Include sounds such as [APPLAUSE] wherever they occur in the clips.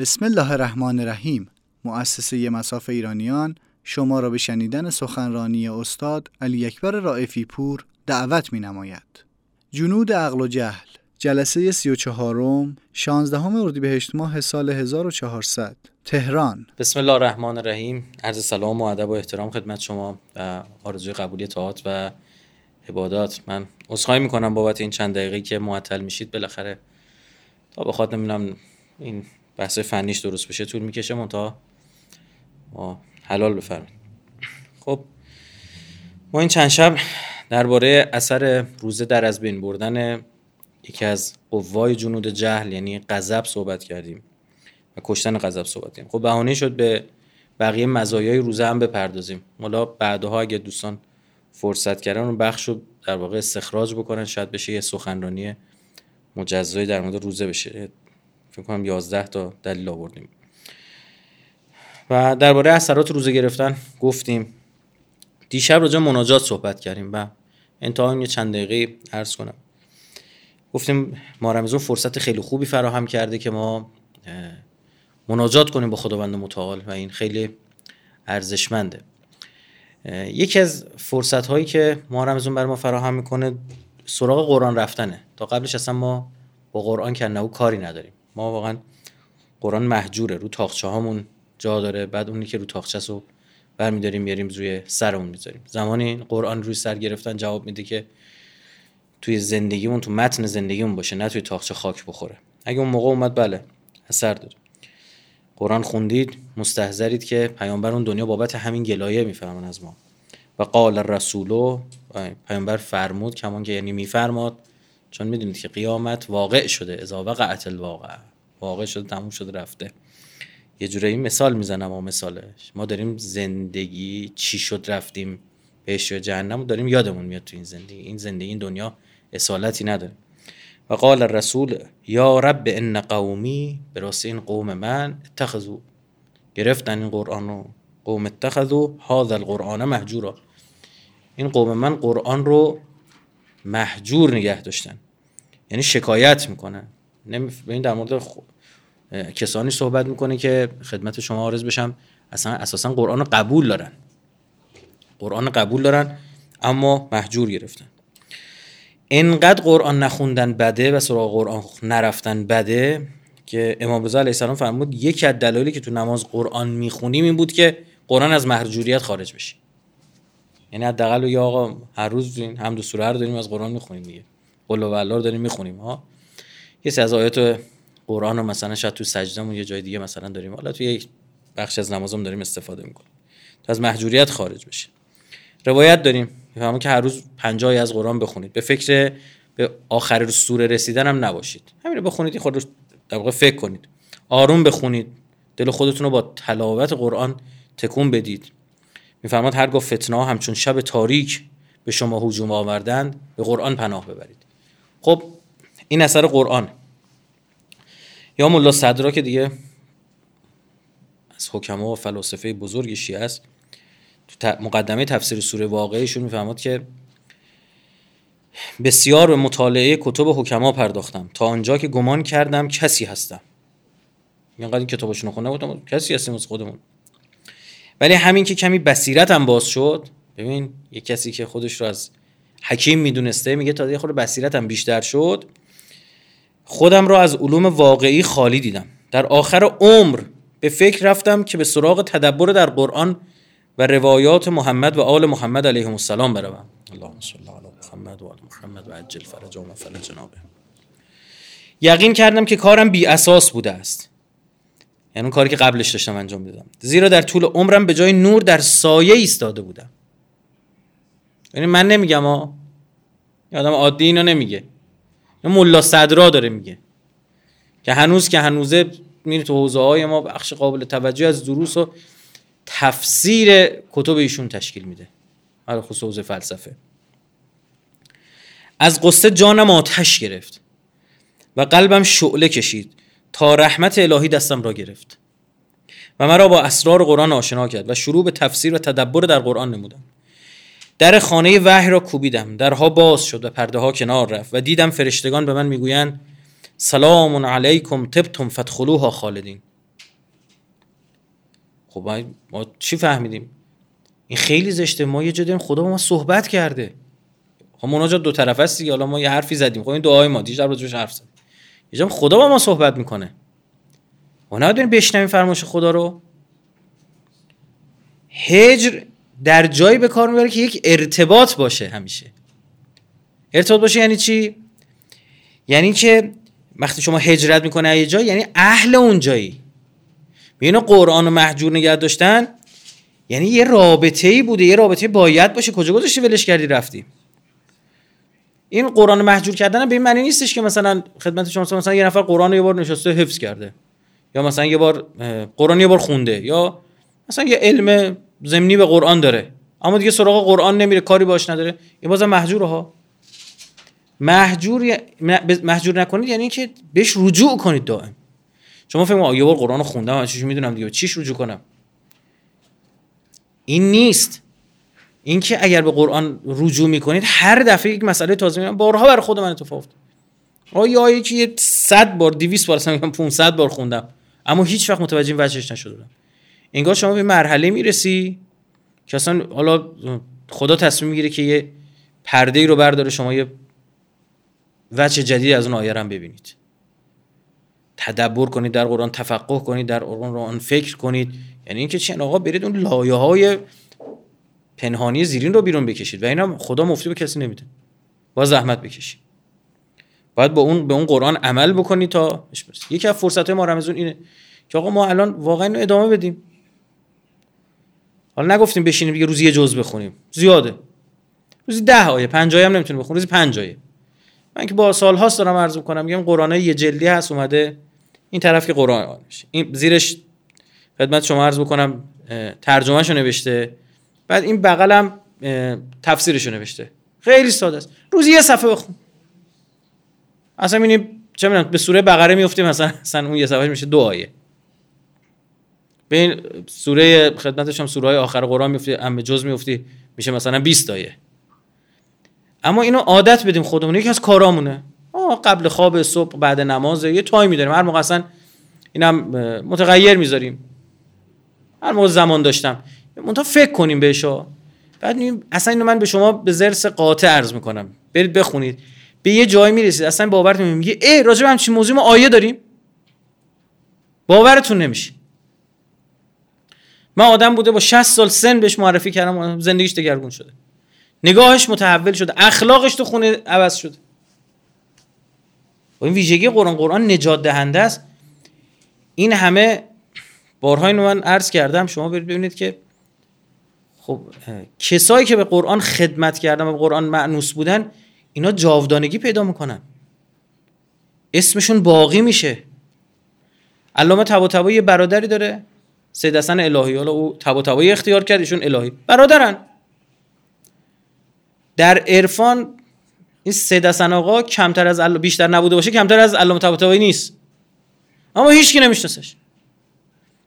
بسم الله الرحمن الرحیم مؤسسه مساف ایرانیان شما را به شنیدن سخنرانی استاد علی اکبر رائفی پور دعوت می نماید. جنود عقل و جهل جلسه 34 م 16 اردیبهشت ماه سال 1400 تهران بسم الله الرحمن الرحیم عرض سلام و ادب و احترام خدمت شما و آرزوی قبولی طاعات و عبادات. من عذرخواهی می‌کنم بابت این چند دقیقه که معطل میشید. بالاخره تا بخواد نمی‌دونم این بحث فنیش درست بشه طول می‌کشه منتها. ما حلال بفرمایید. خب ما این چند شب درباره اثر روزه در از بین بردن یکی از قوای جنود جهل یعنی غضب صحبت کردیم و کشتن غضب صحبت کردیم. خب بهانه شد به بقیه مزایای روزه هم بپردازیم. حالا بعدها اگه دوستان فرصت کردن اون بخش رو در واقع استخراج بکنن شاید بشه یه سخنرانی مجزایی در مورد روزه بشه. فکر کنم 11 تا دلیل آوردیم. و درباره اثرات روزه گرفتن گفتیم. دیشب راجع مناجات صحبت کردیم و انتها یه چند دقیقه عرض کنم. گفتیم ما رمزون فرصت خیلی خوبی فراهم کرده که ما مناجات کنیم با خداوند متعال و این خیلی ارزشمنده. یکی از فرصت هایی که ما رمزون بر ما فراهم می‌کنه سراغ قرآن رفتنه. تا قبلش اصلا ما با قرآن کنه کاری نداریم. ما واقعا قرآن محجوره. رو تاخچه هامون جا داره بعد اونی که رو تاخچه رو برمیداریم میاریم روی سرمون می‌ذاریم. زمانی قرآن روی سر گرفتن جواب میده که توی زندگیمون تو متن زندگیمون باشه نه توی تاخچه خاک بخوره. اگه اون موقع اومد بله اثر داره. قرآن خوندید مستحضرید که پیامبر اون دنیا بابت همین گلایه می‌فهمن از ما. و قال الرسولو پیامبر فرمود کمان که یعنی میفرماد. چون می‌دونید که قیامت واقع شده اذا وقعت الواقع. واقع شده تموم شده رفته. یه جورایی مثال می‌زنم و مثالش. ما داریم زندگی چی شد رفتیم بهش یا جهنم داریم یادمون میاد تو این زندگی. این زندگی این دنیا اصالتی نداره. و قال الرسول یا رب ان قومی به این قوم من اتخذوا گرفتن این قرآن رو. قوم اتخذوا هذا القرآن محجورا این قوم من قرآن رو محجور نگه داشتن. یعنی شکایت می‌کنن. این در مورد کسانی صحبت می‌کنه که خدمت شما عارض بشم اصلا اساسا قرآن قبول دارن. قرآن قبول دارن اما محجور گرفتن. انقدر قرآن نخوندن بده و سراغ قرآن نرفتن بده که امام رضا علیه السلام فرمود یکی از دلایلی که تو نماز قرآن می‌خونیم این بود که قرآن از محجوریت خارج بشه. یعنی حداقل یا آقا هر روز هم دو سوره رو داریم از قرآن می‌خونیم دیگه. قل و رو داریم می‌خونیم ها یه از آیات قرآن رو مثلا شاید تو سجدهمون یه جای دیگه مثلا داریم. حالا تو یک بخش از نمازم داریم استفاده می‌کنیم. تا از محجوریت خارج بشه روایت داریم. می‌فهمم که هر روز 50 از قرآن بخونید. به فکر به آخر سوره رسیدن هم نباشید. همین رو بخونید خود در واقع فکر کنید. آروم بخونید. دل خودتون رو با تلاوت قرآن تکون بدید. میفرماد هرگاه فتنه همچون شب تاریک به شما هجوم آوردند به قرآن پناه ببرید. خب این اثر قرآن. یا ملا صدرا که دیگه از حکما و فلاسفه بزرگ شیعه است تو مقدمه تفسیر سوره واقعیشون می‌فهمد که بسیار به مطالعه کتب حکما پرداختم. تا آنجا که گمان کردم کسی هستم. اینقدر این کتابشون خونده بودم کسی هستیم از خودمون. ولی همین که کمی بصیرتم باز شد ببین یه کسی که خودش رو از حکیم می‌دونسته میگه تا یه خود بصیرتم بیشتر شد. خودم رو از علوم واقعی خالی دیدم. در آخر عمر به فکر رفتم که به سراغ تدبر در قرآن و روایات محمد و آل محمد علیه السلام بروم. اللهم صل علی محمد و آل محمد و عجل فرجهم و فرج جنابه. یقین کردم که کارم بی اساس بوده است. یعنی اون کاری که قبلش داشتم انجام دادم زیرا در طول عمرم به جای نور در سایه ایستاده بودم. یعنی من نمیگم ها آدم عادی اینو نمیگه. ملا صدرا داره میگه. که هنوز که هنوزه میره تو حوزه های ما بخش قابل توجه از دروس و تفسیر کتب ایشون تشکیل میده. حالا خصوص فلسفه. از قصه جانم آتش گرفت و قلبم شعله کشید. تا رحمت الهی دستم را گرفت و مرا با اسرار قرآن آشنا کرد و شروع به تفسیر و تدبر در قرآن نمودم. در خانه وحی را کوبیدم. درها باز شد و پرده ها کنار رفت و دیدم فرشتگان به من می‌گویند سلام علیکم تبتم فدخلوها خالدین. خب ما چی فهمیدیم؟ این خیلی زشته. ما یه جا خدا با ما صحبت کرده. خب مناجات دو طرف است دیگه. حالا ما یه حرفی زدیم. خب این دعای ما. دیشب راجعش حرف زدیم. یه خدا با ما صحبت می‌کنه. ما نباید بشنویم فرمایش خدا رو؟ هجر در جایی به کار می‌بره که یک ارتباط باشه همیشه. ارتباط باشه یعنی چی؟ یعنی که وقتی شما هجرت می‌کنه یه جایی یعنی اهل اون جایی. میونه قرآن و محجور نگه داشتن؟ یعنی یه رابطه ای بوده یه رابطه باید باشه. کجا گذاشتی ولش کردی رفتی؟ این قرآن محجور کردن به این معنی نیستش که مثلا خدمت شما مثلا یه نفر قرآن یه بار نشسته حفظ کرده. یا مثلا یه بار قرآن یه بار خونده یا مثلا یه علم زمینی به قرآن داره. اما دیگه سراغ قرآن نمیره کاری باش نداره. این بازم محجور ها. محجور محجور نکنید یعنی که بهش رجوع کنید دائم. شما فکر یه بار قرآن خوندم من چیش می‌دونم دیگه؟ چیش رجوع کنم؟ این نیست. اینکه اگر به قرآن رجوع می‌کنید هر دفعه یک مسئله تازه میاد بارها برای خود من اتفاق افتاد. آیا که یه 100 بار 200 بار اصلا 500 بار خوندم اما هیچ وقت متوجه وجهش نشده انگار شما به مرحله می‌رسی که اصلا حالا خدا تصمیم می‌گیره که یه پرده ای رو برداره شما یه وجه جدید از اون آیه هم ببینید. تدبر کنید در قرآن تفقه کنید در قرآن فکر کنید. یعنی اینکه چه آقا برید اون لایه های پنهانی زیرین رو بیرون بکشید و اینا خدا مفتی به کسی نمیده. با زحمت بکشید. باید با اون به اون قرآن عمل بکنید تا یکی از فرصت ما رمزون اینه که آقا ما الان واقعا ادامه بدیم. حالا نگفتیم بشینیم دیگه روزی یه جز بخونیم. زیاده. روزی ده آیه پنج آیه هم نمی‌تونیم بخونیم روزی پنج آیه. من که با سال هاست دارم عرض می‌کنم میگم قرآن یه جلدی هست اومده این طرف که قرآن این زیرش خدمت شما عرض بکنم ترجمهشو نوشته. بعد این بغلم تفسیرشو نوشته. خیلی ساده است. روزی یه صفحه بخون. اصلا می‌بینی چه می‌دونم به سوره بقره میفتیم مثلا مثلا اون یه صفحه میشه دو آیه. به این سوره خدمتش هم سوره های آخر قرآن میفتی ام جز میفتی میشه مثلا 20 آیه. اما اینو عادت بدیم خودمون. یکی از کارامونه. آه قبل خواب صبح بعد نماز یه تایمی داریم. هر موقع اصلا اینم متغیر می‌ذاریم. هر موقع زمان داشتم. منتها فکر کنیم بهش بعد اصلا اینو من به شما به زرس قاطع عرض می‌کنم. برید بخونید. به یه جایی می‌رسید. اصلا باورتون میگه ای راجع به همچین موضوع ما آیه داریم. باورتون نمیشه. من آدم بوده با 60 سال سن بهش معرفی کردم زندگیش دگرگون شده. نگاهش متحول شده. اخلاقش تو خونه عوض شده. و این ویژگی قرآن قرآن نجات دهنده است. این همه بارها اینو من عرض کردم. شما برید ببینید که خب کسایی که به قرآن خدمت کردن و به قرآن معنوس بودن اینا جاودانگی پیدا می‌کنن. اسمشون باقی میشه. علامه تبا یه برادری داره سید حسن الهی. حالا او تبا اختیار کرد ایشون الهی. برادرن. در عرفان این سید حسن آقا کمتر از بیشتر نبوده باشه کمتر از علامه تبا نیست. اما هیچ کی نمیشناسش.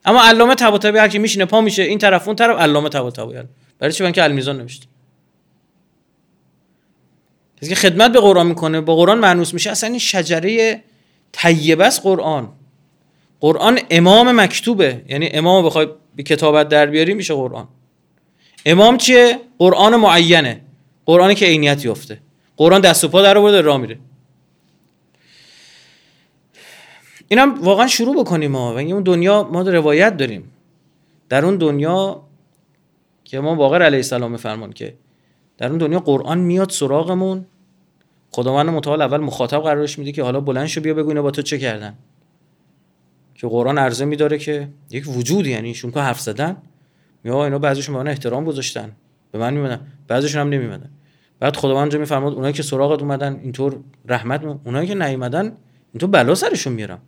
اما علامه طباطبایی هر کی میشینه پا میشه این طرف اون طرف علامه طباطبایی برای چی من که المیزان نوشته کسی که خدمت به قرآن می‌کنه با قرآن معنوس میشه اصلا این شجره طیبه است قرآن. قرآن امام مکتوبه یعنی امام بخوای به کتابت در بیاری میشه قرآن. امام چیه؟ قرآن معینه. قرآنی که عینیت یافته. قرآن دست و پا در آورده راه میره. اینم واقعا شروع بکنیم ما. و اون دنیا ما روایت داریم. در اون دنیا که ما باقر علیه السلام فرمان که در اون دنیا قرآن میاد سراغمون. خداوند متعال اول مخاطب قرارش میده که حالا بلند شو بیا بگو با تو چه کردن. که قرآن عرضه میداره که یک وجود یعنی ایشون که حرف زدن. یا اینا بعضیشون به من احترام گذاشتن. به من میمدن بعضیشون هم نمیمدن بعد خداوند جا میفرماد اونایی که سراغت اومدن اینطور رحمت می... اونایی که نیومدن اینطور بلا سرشون میارم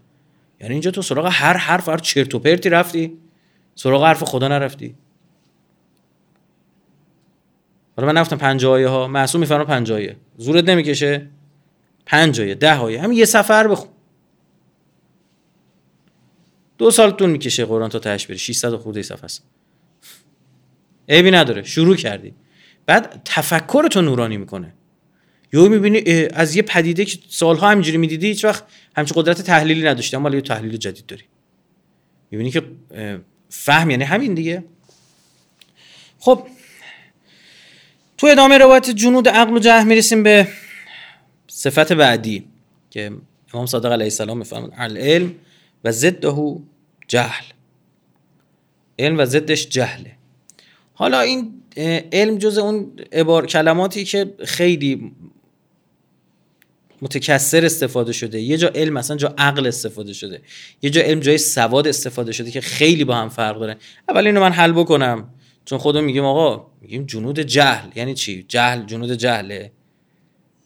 یعنی اینجا تو سراغ هر حرف هر چرت و پرتی رفتی. سراغ حرف خدا نرفتی. حالا من نفتم پنج آیه ها معصوم میفرما پنج آیه زورت نمی‌کشه. پنج آیه ده آیه همین یه سفر بخون. دو سال طول می‌کشه قرآن تا تهش بری. 600 خورده صفحه است. عیبی نداره. شروع کردی. بعد تفکر تو نورانی می‌کنه. یهو می‌بینی از یه پدیده که سالها همینجوری می‌دیدی هیچ وقت همچین قدرت تحلیلی نداشتی. اما یه تحلیل جدید داری. می‌بینی که فهم یعنی همین دیگه. خب تو ادامه روایت جنود عقل و جهل می‌رسیم به صفت بعدی که امام صادق علیه السلام میفهمون العلم و ضده جهل. علم و ضدش جهله. حالا این علم جز اون عبار کلماتی که خیلی متکثر استفاده شده. یه جا علم مثلا جا عقل استفاده شده. یه جا علم جای سواد استفاده شده که خیلی با هم فرق داره. اول اینو من حل بکنم. چون خودم میگیم آقا میگیم جنود جهل. یعنی چی؟ جهل جنود جهله.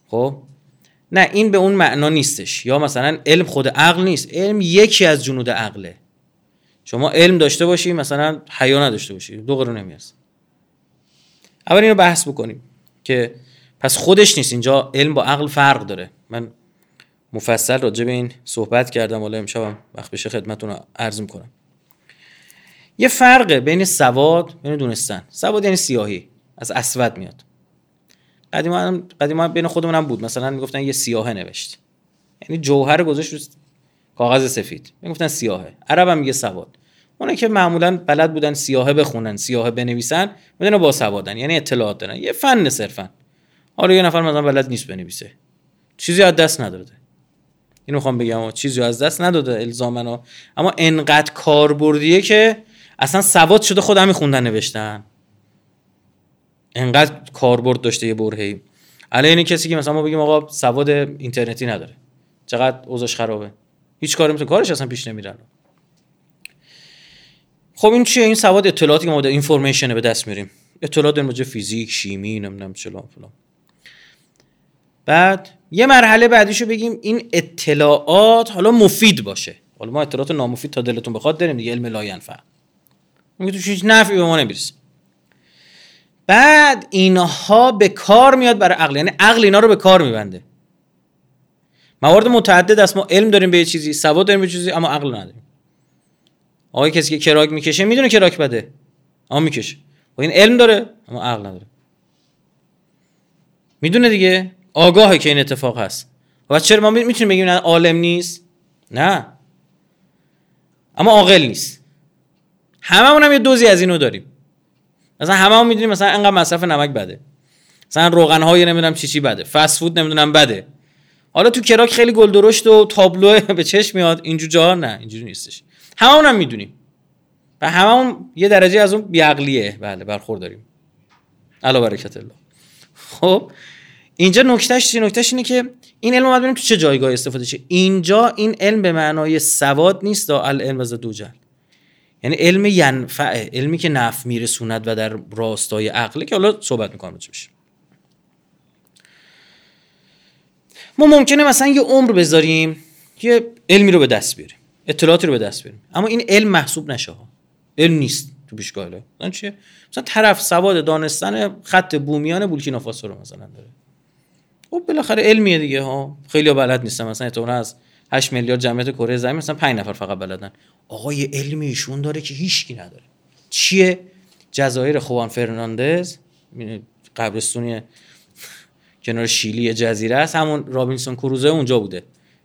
خب؟ نه این به اون معنا نیستش. یا مثلا علم خود عقل نیست. علم یکی از جنود عقله. شما علم داشته باشی مثلا حیا نداشته باشی. دو قرون نمیارسه اول اینو بحث بکنیم که پس خودش نیست. اینجا علم با عقل فرق داره. من مفصل راجع به این صحبت کردم. حالا امشبم وقت بشه خدمتتون عرض می‌کنم. یه فرقه بین سواد بین دونستن. سواد یعنی سیاهی. از اسود میاد. قدیما قدیما بین خودمون هم بود. مثلا می‌گفتن یه سیاهه نوشت. یعنی جوهر گذاشت رو کاغذ سفید. می‌گفتن سیاهه. عرب هم میگه سواد. اونه که معمولا بلد بودن سیاهه بخونن سیاهه بنویسن می‌دونه با سوادن. یعنی اطلاعات دارن. یه فن صرفا. حالا یه نفر مثلا بلد نیست بنویسه. چیزی از دست نداده. اینو می‌خوام بگم. چیزی از دست نداده الزامنا اما انقدر کاربردیه که اصلا سواد شده خود همین خوندن نوشتن. انقدر کاربرد داشته یه برهی علی این کسی که مثلا ما بگیم آقا سواد اینترنتی نداره. چقدر اوضاعش خرابه. هیچ کاری مثل کارش اصلا پیش نمیره خب این چیه؟ این سواد اطلاعاتی که ما در اینفورمیشن به دست میریم. اطلاعات در مورد فیزیک شیمی نمی‌دونم چلا فلان. بعد یه مرحله بعدیشو بگیم این اطلاعات حالا مفید باشه. حالا ما اطلاعات نامفید تا دلتون بخواد داریم دیگه علم لا ینفع. میگه تو هیچ نفعی به ما نمی‌رسه بعد اینها به کار میاد برای عقل یعنی عقل اینا رو به کار میبنده. موارد متعدد است. ما علم داریم به یه چیزی سواد داریم به چیزی اما عقل نداریم. آقای کسی که کراک می‌کشه می‌دونه کراک بده. اما می‌کشه. و این علم داره اما عقل نداره. می‌دونه دیگه؟ آگاهه که این اتفاق هست. و چرا ما می‌تونیم بگیم نه عالم نیست؟ نه. اما عاقل نیست. هممون هم یه دوزی از اینو داریم. مثلا هممون می‌دونیم مثلا انقدر مصرف نمک بده. مثلا روغن های نمی‌دونم چی چی بده. فست فود نمی‌دونم بده. حالا تو کراک خیلی گل درشت و تابلو [LAUGHS] به چشم میاد. اینجور جا نه اینجوری نیستش. هممون هم می‌دونیم. و هممون یه درجه از اون بیعقلیه. بله برخورداریم. علا برکت الله. خب اینجا نکتهش چیه نکتهش اینه که این علم باید تو چه جایگاه استفاده شه. اینجا این علم به معنای سواد نیست. العلم از دو جل یعنی علم ینفعه علمی که نفع میرسوند و در راستای عقله که حالا صحبت می‌کنم بشه ما ممکنه مثلا یه عمر بذاریم یه علمی رو به دست بیاریم اطلاعاتی رو به دست بیاریم. اما این علم محسوب نشه علم نیست تو پیشگاه مثلا چیه؟ مثلا طرف سواد دانستن خط بومیان بورکینافاسو رو مثلا داره. خب بالاخره علمیه دیگه ها. خیلی بلد نیستن مثلا احتمالاً از 8 میلیارد جمعیت کره زمین مثلا 5 نفر فقط بلدن. آقا یه علمی ایشون داره که هیچکی نداره. چیه؟ جزایر خوان فرناندز قبرستونی کنار شیلی جزیره است. همون رابینسون کروزه اونجا بوده.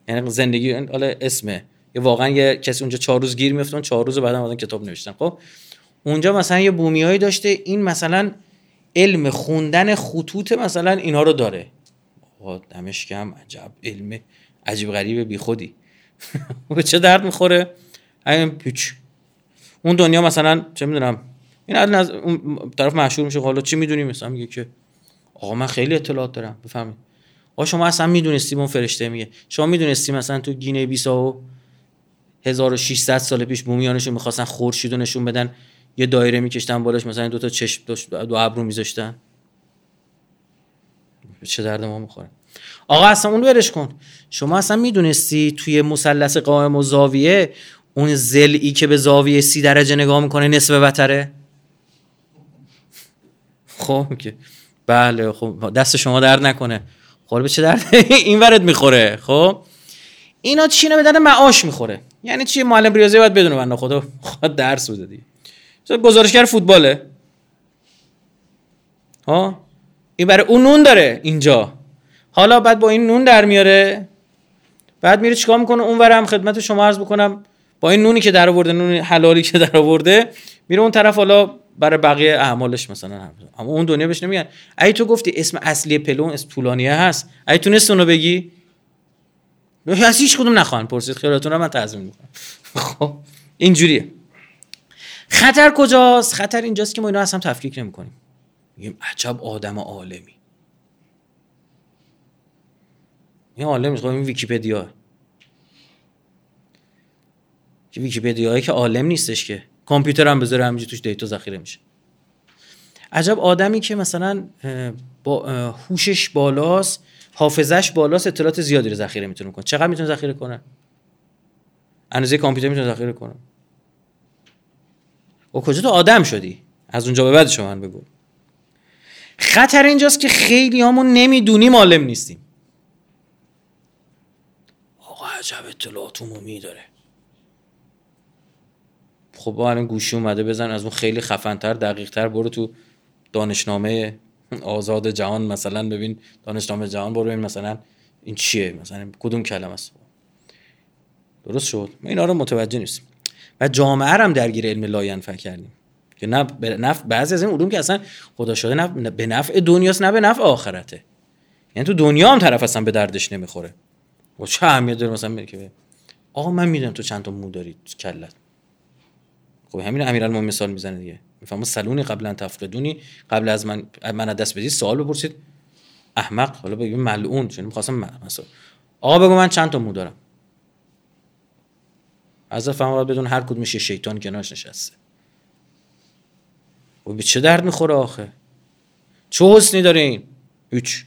یعنی زندگی حالا اسمه. یه واقعا یه کسی اونجا چهار روز گیر میفتن چهار روز بعد اومدن کتاب نوشتن. خب اونجا مثلا یه بومیایی داشته. این مثلا علم خوندن خطوط مثلا اینها رو داره. دمش کم عجب علم عجیب غریب بی خودی به [LAUGHS] چه درد می‌خوره؟ این پیچ. اون دنیا مثلا چه می‌دونم این از اون طرف مشهور میشه حالا چی می‌دونی؟ مثلا میگه که آقا من خیلی اطلاعات دارم بفهمید. آقا شما اصلا می‌دونستی اون فرشته میگه. شما می‌دونستی مثلا تو گینه بیساو 1600 سال پیش بومیانشون می‌خواستن خورشید نشون بدن یه دایره میکشتن بالاش مثلا دو تا چشم دو ابرو میذاشتن. چه درد ما می‌خوره؟ آقا اصلا اون برش کن. شما اصلا می‌دونستی توی مثلث قائم و زاویه اون زلی که به زاویه سی درجه نگاه می‌کنه نصف بتره؟ خب که بله خب دست شما درد نکنه. خب به چه درد؟ [LAUGHS] این ورد می‌خوره خب؟ اینا چینه به درد معاش می‌خوره؟ یعنی چی؟ معلم ریاضی باید بدونه بنده خدا. خود درس بده دی گزارشگر فوتباله. ها؟ این برای اون نون داره اینجا. حالا بعد با این نون در میاره. بعد میره چیکار می‌کنه؟ اون هم خدمت شما عرض بکنم با این نونی که در آورده نون حلالی که در آورده میره اون طرف حالا برای بقیه اعمالش مثلا اما اون دنیا بهش نمیگن. ای تو گفتی اسم اصلی پلون اسم طولانیه هست. ای تونست اونو بگی؟ از هیچ کدوم نخواهن پرسید. خیالتون رو من تضمین می‌کنم. خب اینجوریه. خطر کجاست؟ خطر اینجاست که ما اینا اصلا تفکیک نمی‌کنیم. میگیم عجب آدم عالمی. این عالم خب این ویکیپدیا. که ویکیپدیا که عالم نیستش که. کامپیوتر هم بذاره همینجوری توش data ذخیره میشه. عجب آدمی که مثلا با هوشش بالاست حافظش بالاست اطلاعات زیادی رو ذخیره می‌تونه کنه. چقدر می‌تونه ذخیره کنه؟ اندازه کامپیوتر می‌تونه ذخیره کنه. و کجا تو آدم شدی؟ از اونجا به بعد شما من بگو. خطر اینجاست که خیلی همون نمی‌دونیم عالم نیستیم آقا عجب اطلاعات عمومی داره. خب با الان گوشی اومده بزن از اون خیلی خفنتر دقیقتر برو تو دانشنامه آزاد جهان مثلا ببین دانشنامه جهان برو ببین مثلا این چیه مثلا کدوم کلمه است. درست شد؟ ما اینا رو متوجه نیستیم. و جامعه هم درگیر علم لاینفع کردیم. که نه به نفع بعضی از این علوم که اصلا خدا شده نه به نفع دنیاست نه به نفع آخرته. یعنی تو دنیا هم طرف اصلا به دردش نمی‌خوره. و چه اهمیت داره مثلا که آقا من می‌دونم تو چند تا مو داری تو کلت. خب همین امیرالمومنین مثال می‌زنه دیگه. می‌فهمم سلونی قبلا تفقدونی قبل از من من دست بدی سوال بپرسید. احمق حالا بگیم ملعون چون می‌خواستم مثلا آقا بگو من چند تا مو دارم. از فهم بدون هر کدومش یه شیطان کنارش نشسته. و به چه درد می‌خوره آخه؟ چه حسنی داره این؟ هیچ.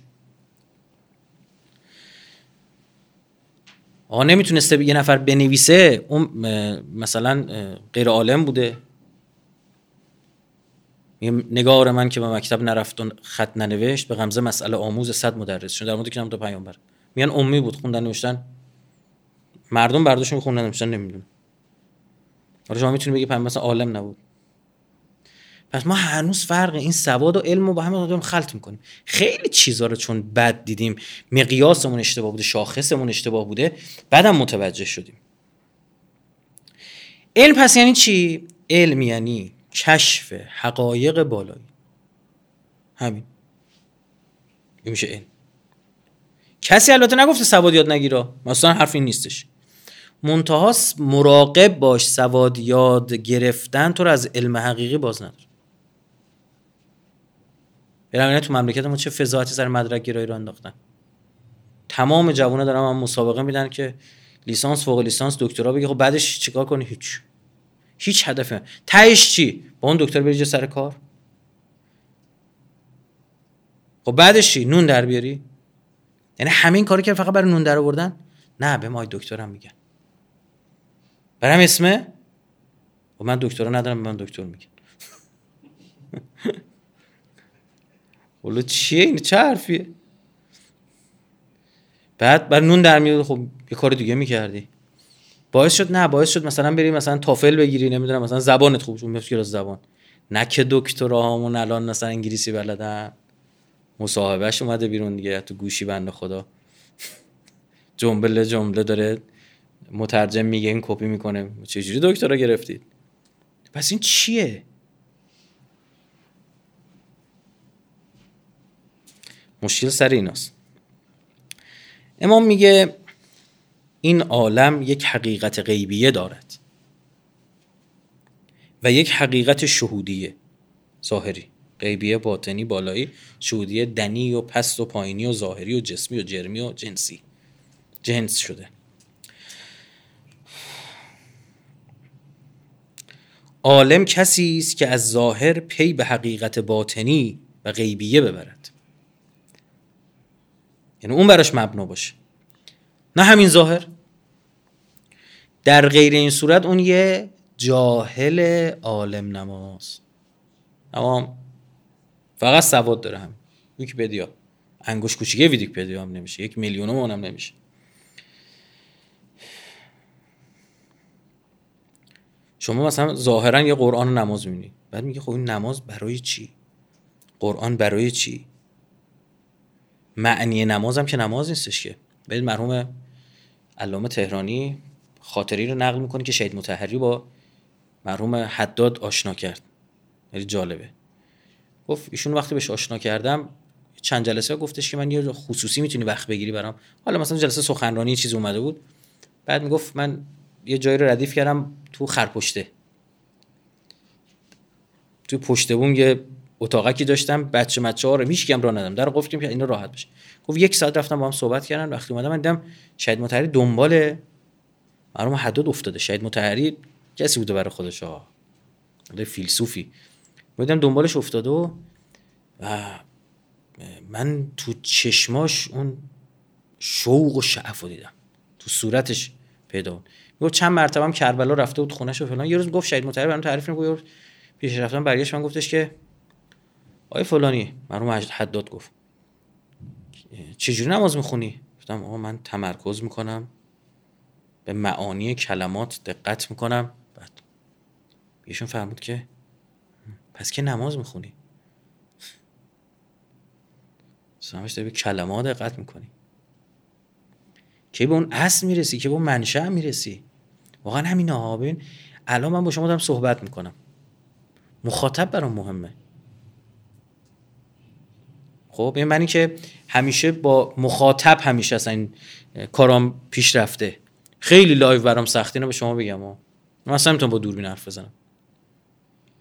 آقا نمی‌تونسته یه نفر بنویسه اون مثلا غیر عالم بوده. نگار من که به مکتب نرفت و خط ننوشت به غمزه مسئله آموز صد مدرس شده. در مورد که تا پیامبر. میگن امی بود خوندن نوشتن. مردم برداشت خوندن نوشتن نمی‌دونه حالا شما می‌تونی بگی مثلا عالم نبود. پس ما هنوز فرق این سواد و علم رو با هم داریم خلط می‌کنیم. خیلی چیزا رو چون بد دیدیم. مقیاسمون اشتباه بوده شاخصمون اشتباه بوده بعدم متوجه شدیم. علم پس یعنی چی؟ علم یعنی کشف حقایق بالایی. همین. این میشه علم. کسی البته نگفته سواد یاد نگیرا. مثلا حرف این نیستش. منتهاست مراقب باش سواد یاد گرفتن تو رو از علم حقیقی باز نداره. برای تو مملکت ما چه فضاحتی سر مدرک گرایی رو انداختن. تمام جوونا دارن هم مسابقه میدن که لیسانس فوق لیسانس دکترا بگی خب بعدش چیکار کنی؟ هیچ. هیچ هدفی تهش چی؟ با اون دکتر بری سر کار؟ خب بعدش چی؟ نون در بیاری؟ یعنی همین کاری که فقط برای نون در آوردن؟ نه به ما دکترم میگن. برام اسمه؟ و خب من دکترا ندارم به من دکتر میگن. [LAUGHS] ولو چیه این؟ چه حرفیه؟ بعد بر نون در میاد خب یه کار دیگه می‌کردی. باعث شد نه باعث شد مثلا بری مثلا تافل بگیری نمی‌دونم مثلا زبانت خوب شد. از زبان. نه که دکترامون الان مثلا انگلیسی بلدن. مصاحبهش اومده بیرون دیگه تو گوشی بنده خدا. جمله جمله داره مترجم میگه این کپی می‌کنه. چجوری دکترا گرفتید پس این چیه؟ مشکل سر ایناست. امام میگه این عالم یک حقیقت غیبیه دارد و یک حقیقت شهودیه ظاهری. غیبیه باطنی بالایی شهودیه دنی و پست و پایینی و ظاهری و جسمی و جرمی و جنسی. جنس شده. عالم کسی است که از ظاهر پی به حقیقت باطنی و غیبیه ببرد. یعنی اون براش مبنا باشه. نه همین ظاهر. در غیر این صورت اون یه جاهل عالم نماز. اما فقط سواد داره هم ویکیپدیا. انگوش کوچیکه ویکیپدیا هم نمیشه. یک میلیون هم نمیشه. شما مثلا ظاهرا یه قرآن نماز می‌بینید بعد میگه خب این نماز برای چی؟ قرآن برای چی؟ معنی نمازم که نماز نیستش که. برید مرحوم علامه تهرانی خاطری رو نقل می‌کنه که شهید متحری با مرحوم حداد آشنا کرد. خیلی جالبه. گفت ایشون وقتی بهش آشنا کردم چند جلسه گفتش که من یه خصوصی می‌تونی وقت بگیری برام. حالا مثلا جلسه سخنرانی چیز اومده بود. بعد می‌گفت من یه جایی رو ردیف کردم تو خرپشته. تو پشت بوم یه اتاقکی داشتم بچه مچه رو میشکم را ندم در گفتیم که اینا راحت بشه. گفت یک ساعت رفتم با هم صحبت کردن. وقتی اومدم من دیدم شاید متحری دنبال مرحوم حداد افتاده. شاید متحری کسی بوده برای خودش ها فیلسوفی. دیدم دنبالش افتاده و من تو چشماش اون شوق و شعف رو دیدم. تو صورتش پیدا بود. چند مرتبه هم کربلا رفته بود خونش و فلان. یه روز گفت شهید متحری برام تعریف نگو پیش رفتم برگشت. من گفتش که آی فلانی مرحوم حداد گفت. چجوری نماز می‌خونی؟ گفتم آقا من تمرکز می‌کنم به معانی کلمات دقت می‌کنم. بعد ایشون فرمود که پس که نماز می‌خونی؟ سمش داری به کلمات دقت می‌کنی. که به اون اصل می‌رسی؟ که به اون منشأ می‌رسی؟ واقعا همین ها ببین الان من با شما دارم صحبت می‌کنم. مخاطب برام مهمه. خب این معنی که همیشه با مخاطب همیشه اصلا این کارام پیش رفته خیلی لایو برام سختی نه به شما بگم ها من اصلا نمی‌تونم با دوربین حرف بزنم.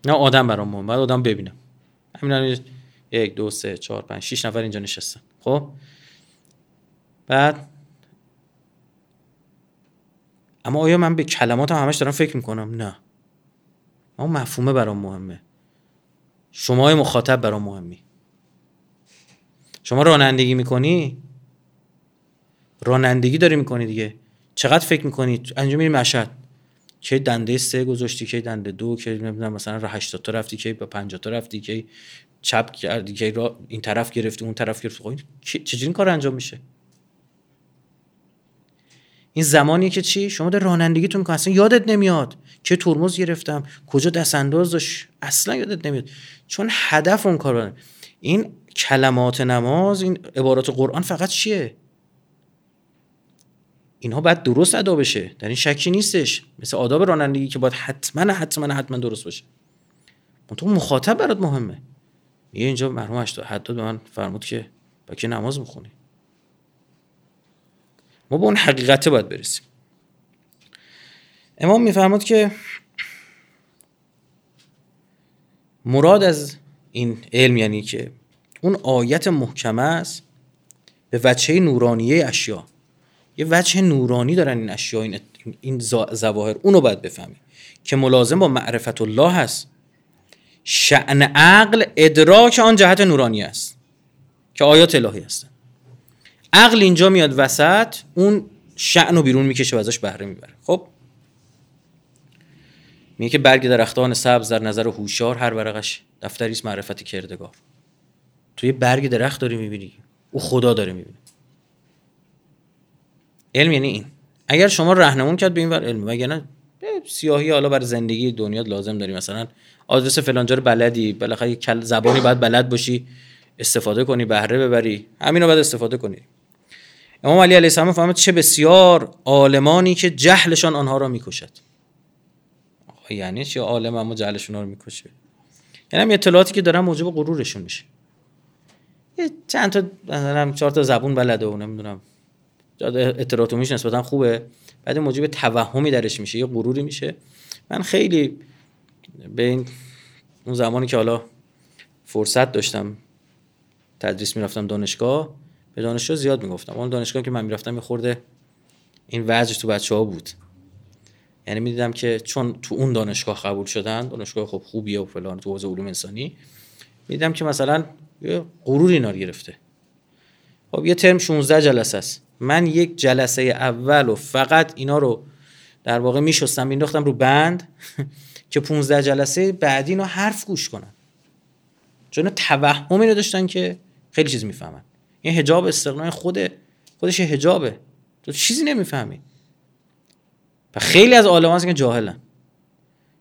نه آدم برام مهم بعد آدم ببینم. همین یک دو سه چهار پنج شیش نفر اینجا نشستن. خب؟ بعد اما آیا من به کلمات هم همش دارم فکر می‌کنم؟ نه. اما مفهومه برام مهمه. شما مخاطب برام مهمی. شما رانندگی می‌کنی؟ رانندگی داری می‌کنی دیگه. چقدر فکر می‌کنی؟ انجام میری مشهد. که دنده سه گذاشتی که دنده دو که نمی‌دونم مثلا را 80 تا رفتی که با 50 تا رفتی که چپ کردی که را این طرف گرفتی اون طرف گرفتی. خب چجوری این کار انجام میشه؟ این زمانی که چی؟ شما در رانندگی تو می‌کنی. اصلا یادت نمیاد. که ترمز گرفتم؟ کجا دست انداز داشت؟ اصلا یادت نمیاد. چون هدف اون کار این کلمات نماز این عبارات قرآن فقط چیه؟ اینها باید درست ادا بشه در این شکی نیستش. مثل آداب رانندگی که باید حتما حتما حتما درست باشه. تو مخاطب برات مهمه. یه اینجا مرحوم حداد به من فرمود که با که نماز می‌خونی؟ ما به اون حقیقته باید برسیم. امام میفرمود که مراد از این علم یعنی که اون آیت محکمه است به وجه نورانیه اشیا یه وجه نورانی دارن این اشیا این, این زواهر. اونو باید بفهمی که ملازم با معرفت الله هست. شعن عقل ادراک آن جهت نورانی است که آیات الهی هستن. عقل اینجا میاد وسط اون شعن رو بیرون می‌کشه و ازش بهره می‌بره. خب؟ میگه که برگ درختان سبز در نظر هوشیار هر ورقش دفتری است معرفت کردگار. توی برگ درخت داری می‌بینی. او خدا داره می‌بینی علم یعنی این. اگر شما رهنمون کرد به این ور علم. وگرنه سیاهی حالا برای زندگی دنیا لازم داری. مثلا آدرس فلانجا رو بلدی بالاخره کل زبانی باید بلد باشی استفاده کنی بهره ببری. همین رو باید استفاده کنی. امام علی علیه السلام فهمید چه بسیار عالمانی که جهلشان آنها را می‌کشد. یعنی چه عالم اما جهلشون رو می‌کشه؟ یعنی اطلاعاتی که دارن موجب غرورشون میشه. یه چند تا مثلا چهار تا زبون بلده و نمی‌دونم. اطلاعاتومیش نسبتا خوبه. بعد موجب توهمی درش میشه یه غروری میشه. من خیلی به این اون زمانی که حالا فرصت داشتم تدریس می‌رفتم دانشگاه به دانشگاه زیاد می‌گفتم. اون دانشگاه که من می‌رفتم یه خورده این وجه تو بچه ها بود. یعنی می‌دیدم که چون تو اون دانشگاه قبول شدن دانشگاه خب خوبیه و فلان تو حوزه علوم انسانی. می‌دیدم که مثلا یه غرور اینا رو گرفته. خب یه ترم 16 جلسه است. من یک جلسه اول و فقط اینا رو در واقع میشستم مینداختم رو بند [LAUGHS] که 15 جلسه بعدی اینا حرف گوش کنن. چون توهمی رو داشتن که خیلی چیز می‌فهمن. این حجاب استقنای خود خودش حجابه. تو چیزی نمی‌فهمی. و خیلی از عالمان که جاهلن.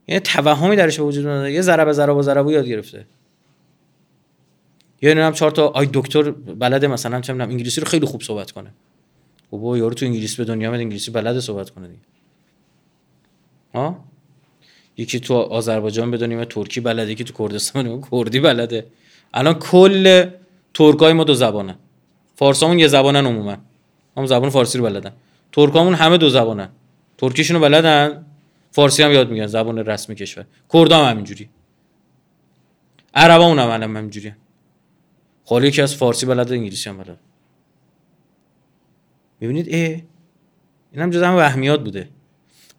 یعنی توهمی درش به وجود اومده. یه ذره به ذره و ذره یاد گرفته. یا هم چهار تا آی دکتر بلده مثلا چه انگلیسی رو خیلی خوب صحبت کنه. خب یارو تو انگلیسی به دنیا میاد انگلیسی بلده صحبت کنه دیگه. ها؟ یکی تو آذربایجان بدونیم ترکی بلده یکی تو کردستان کردی بلده. الان کل ترکای ما دو زبانه. فارسامون یه زبانن عموما. هم زبان فارسی رو بلدن. ترکامون همه دو زبانن. ترکیشونو بلدن. فارسی هم یاد میگن زبان رسمی کشور. کردام هم همینجوری عربامون هم هم همینجوری خالی یکی از فارسی بلد انگلیسی هم بلد. می‌بینید؟ ای این هم جز هم وهمیات بوده.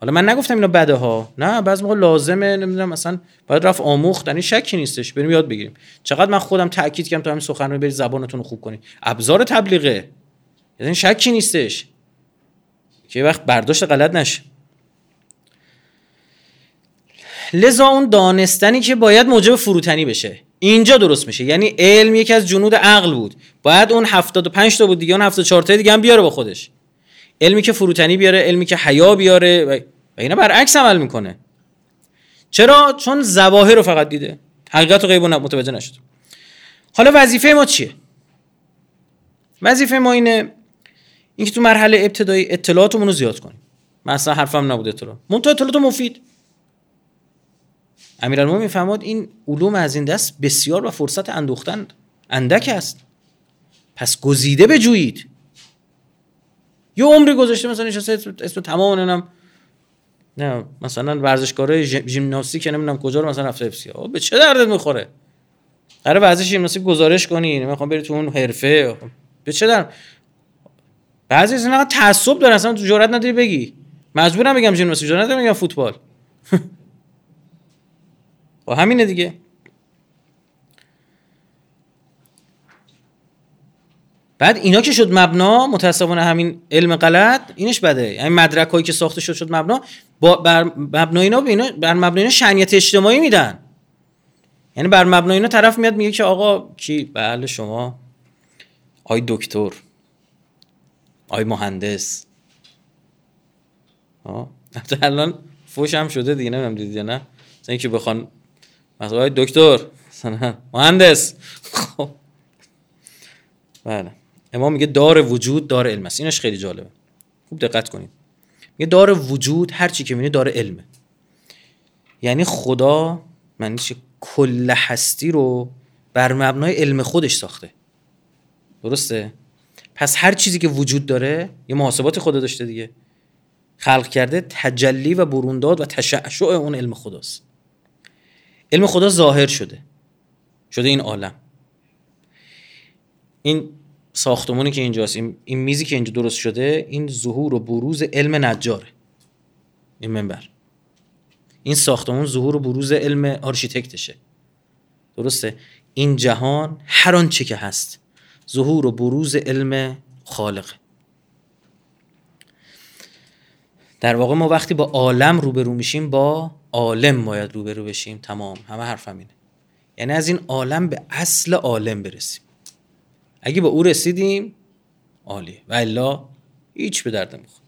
حالا من نگفتم اینا بده ها نه بعض موقع لازمه نمی‌دونم مثلا باید رفت آموخت. یعنی شکی نیستش. بریم یاد بگیریم. چقدر من خودم تاکید کردم تا همین سخن برید زبانتون رو خوب کنید. ابزار تبلیغه. یعنی شکی نیستش. که وقت برداشت غلط نشه. لذا اون دانستنی که باید موجب فروتنی بشه. اینجا درست میشه. یعنی علم یکی از جنود عقل بود. باید اون 75 تا بود دیگه اون 74 تا دیگه هم بیاره با خودش. علمی که فروتنی بیاره علمی که حیا بیاره و اینا برعکس عمل می‌کنه. چرا؟ چون ظواهر رو فقط دیده. حقیقت رو غیب متوجه نشد. حالا وظیفه ما چیه؟ وظیفه ما اینه اینکه تو مرحله ابتدایی اطلاعاتمون رو زیاد کنیم. مثلا حرفم نبود اطلاع. منتها اطلاعات مفید. امیرالمومنین فرمود این علوم از این دست بسیار و فرصت اندوختن اندک است. پس گزیده بجویید. یه عمری گذاشته مثلا نشسته اسم تمام نمی‌دونم نه مثلا ورزشکارای ژیمناستیک نمی‌دونم کجا رو مثلا رفته افسی به چه دردت می‌خوره؟ قرار ورزش ژیمناستیک گزارش کنی نمی‌خوام بری تو اون حرفه. به چه در بعضی از اینا تعصب دارن اصلا تو جرئت نداری بگی. مجبورم بگم ژیمناستیک جرئت ندارم بگم فوتبال. [LAUGHS] و همینه دیگه. بعد اینا که شد مبنا متاسفانه همین علم غلط اینش بده. یعنی مدرک هایی که ساخته شد شد مبنا. با بر مبنای اینا بر مبنای اینا شنیت اجتماعی میدن. یعنی بر مبنای اینا طرف میاد میگه که آقا کی؟ بله شما. آی دکتر. آی مهندس. ها [LAUGHS] الان فوش هم شده دیگه نمی‌دونم دیدی نه. مثلا که بخوان مثلا دکتر. مهندس. خب. بله. امام میگه دار وجود دار علم است. اینش خیلی جالبه. خوب دقت کنید. میگه دار وجود هر چی که می‌بینی دار علمه. یعنی خدا معنیش کل هستی رو بر مبنای علم خودش ساخته. درسته؟ پس هر چیزی که وجود داره یه محاسبات خدا داشته دیگه. خلق کرده تجلی و برونداد و تشعشع اون علم خداست. علم خدا ظاهر شده. شده این عالم. این ساختمونی که اینجاست این, این میزی که اینجا درست شده این ظهور و بروز علم نجاره. این منبر. این ساختمون ظهور و بروز علم آرشیتکتشه. درسته؟ این جهان هر آنچه که هست ظهور و بروز علم خالق. در واقع ما وقتی با عالم روبرو میشیم با عالم باید روبرو بشیم تمام همه حرفم اینه یعنی از این عالم به اصل عالم برسیم. اگه به او رسیدیم عالیه و الا هیچ به درد نمی‌خوره.